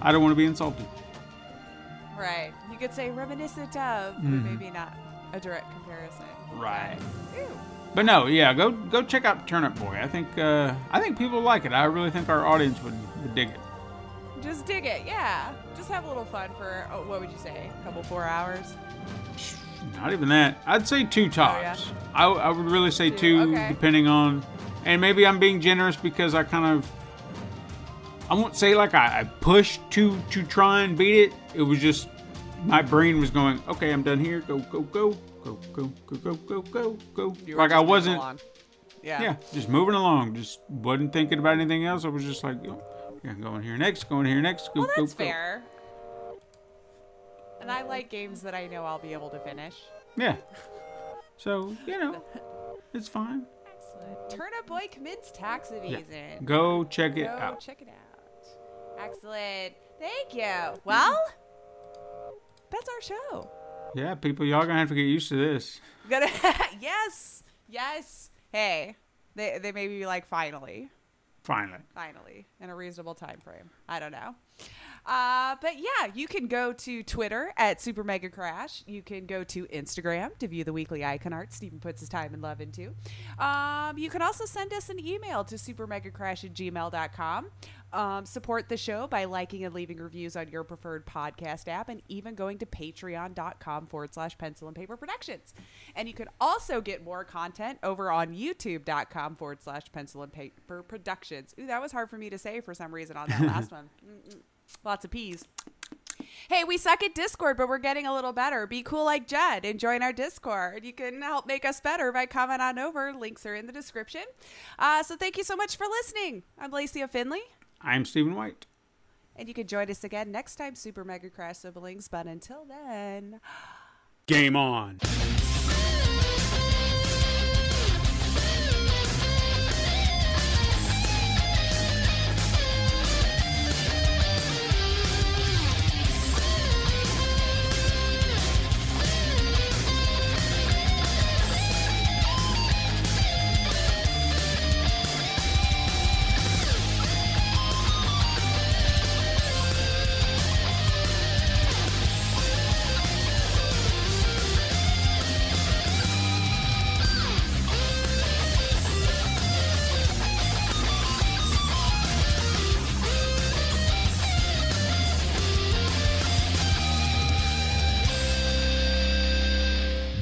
A: I don't want to be insulted.
B: Right. You could say reminiscent of, but mm-hmm. maybe not a direct comparison.
A: Right. But no, yeah, go go check out Turnip Boy. I think uh, I think people like it. I really think our audience would, would dig it.
B: Just dig it. Yeah. Just have a little fun for, oh, what would you say? A couple, four hours?
A: Not even that. I'd say two tops.
B: Oh, yeah?
A: I, I would really say
B: Two,
A: two,
B: okay.
A: depending on. And maybe I'm being generous because I kind of. I won't say like I, I pushed to to try and beat it. It was just my brain was going, okay, I'm done here. Go go go go go go go go go go. Like I wasn't.
B: Yeah.
A: Yeah, just moving along. Just wasn't thinking about anything else. I was just like, oh, yeah, going here next, going here next. Go,
B: Well,
A: go,
B: that's
A: go.
B: fair. And I like games that I know I'll be able to finish.
A: Yeah. So you know, it's fine.
B: Excellent. Turnip Boy commits tax evasion.
A: Go check it
B: Go
A: out.
B: Go check it out. Excellent. Thank you. Well, that's our show.
A: Yeah, people, y'all gonna have to get used to this.
B: Gonna yes, yes. Hey, they they may be like finally,
A: Finally.
B: finally, in a reasonable time frame. I don't know. Uh, but yeah, you can go to Twitter at Super Mega Crash. You can go to Instagram to view the weekly icon art Stephen puts his time and love into. Um, you can also send us an email to supermegacrash at gmail.com. Um, support the show by liking and leaving reviews on your preferred podcast app and even going to patreon.com forward slash pencil and paper productions. And you can also get more content over on youtube.com forward slash pencil and paper productions. Ooh, that was hard for me to say for some reason on that last one. Mm-mm. Lots of peas. Hey, we suck at Discord, but we're getting a little better. Be cool like Judd and join our Discord. You can help make us better by coming on over. Links are in the description. Uh, so thank you so much for listening. I'm Lacey Finley,
A: I'm Stephen White.
B: and you can join us again next time, Super Mega Crash Siblings. But until then.
A: Game on.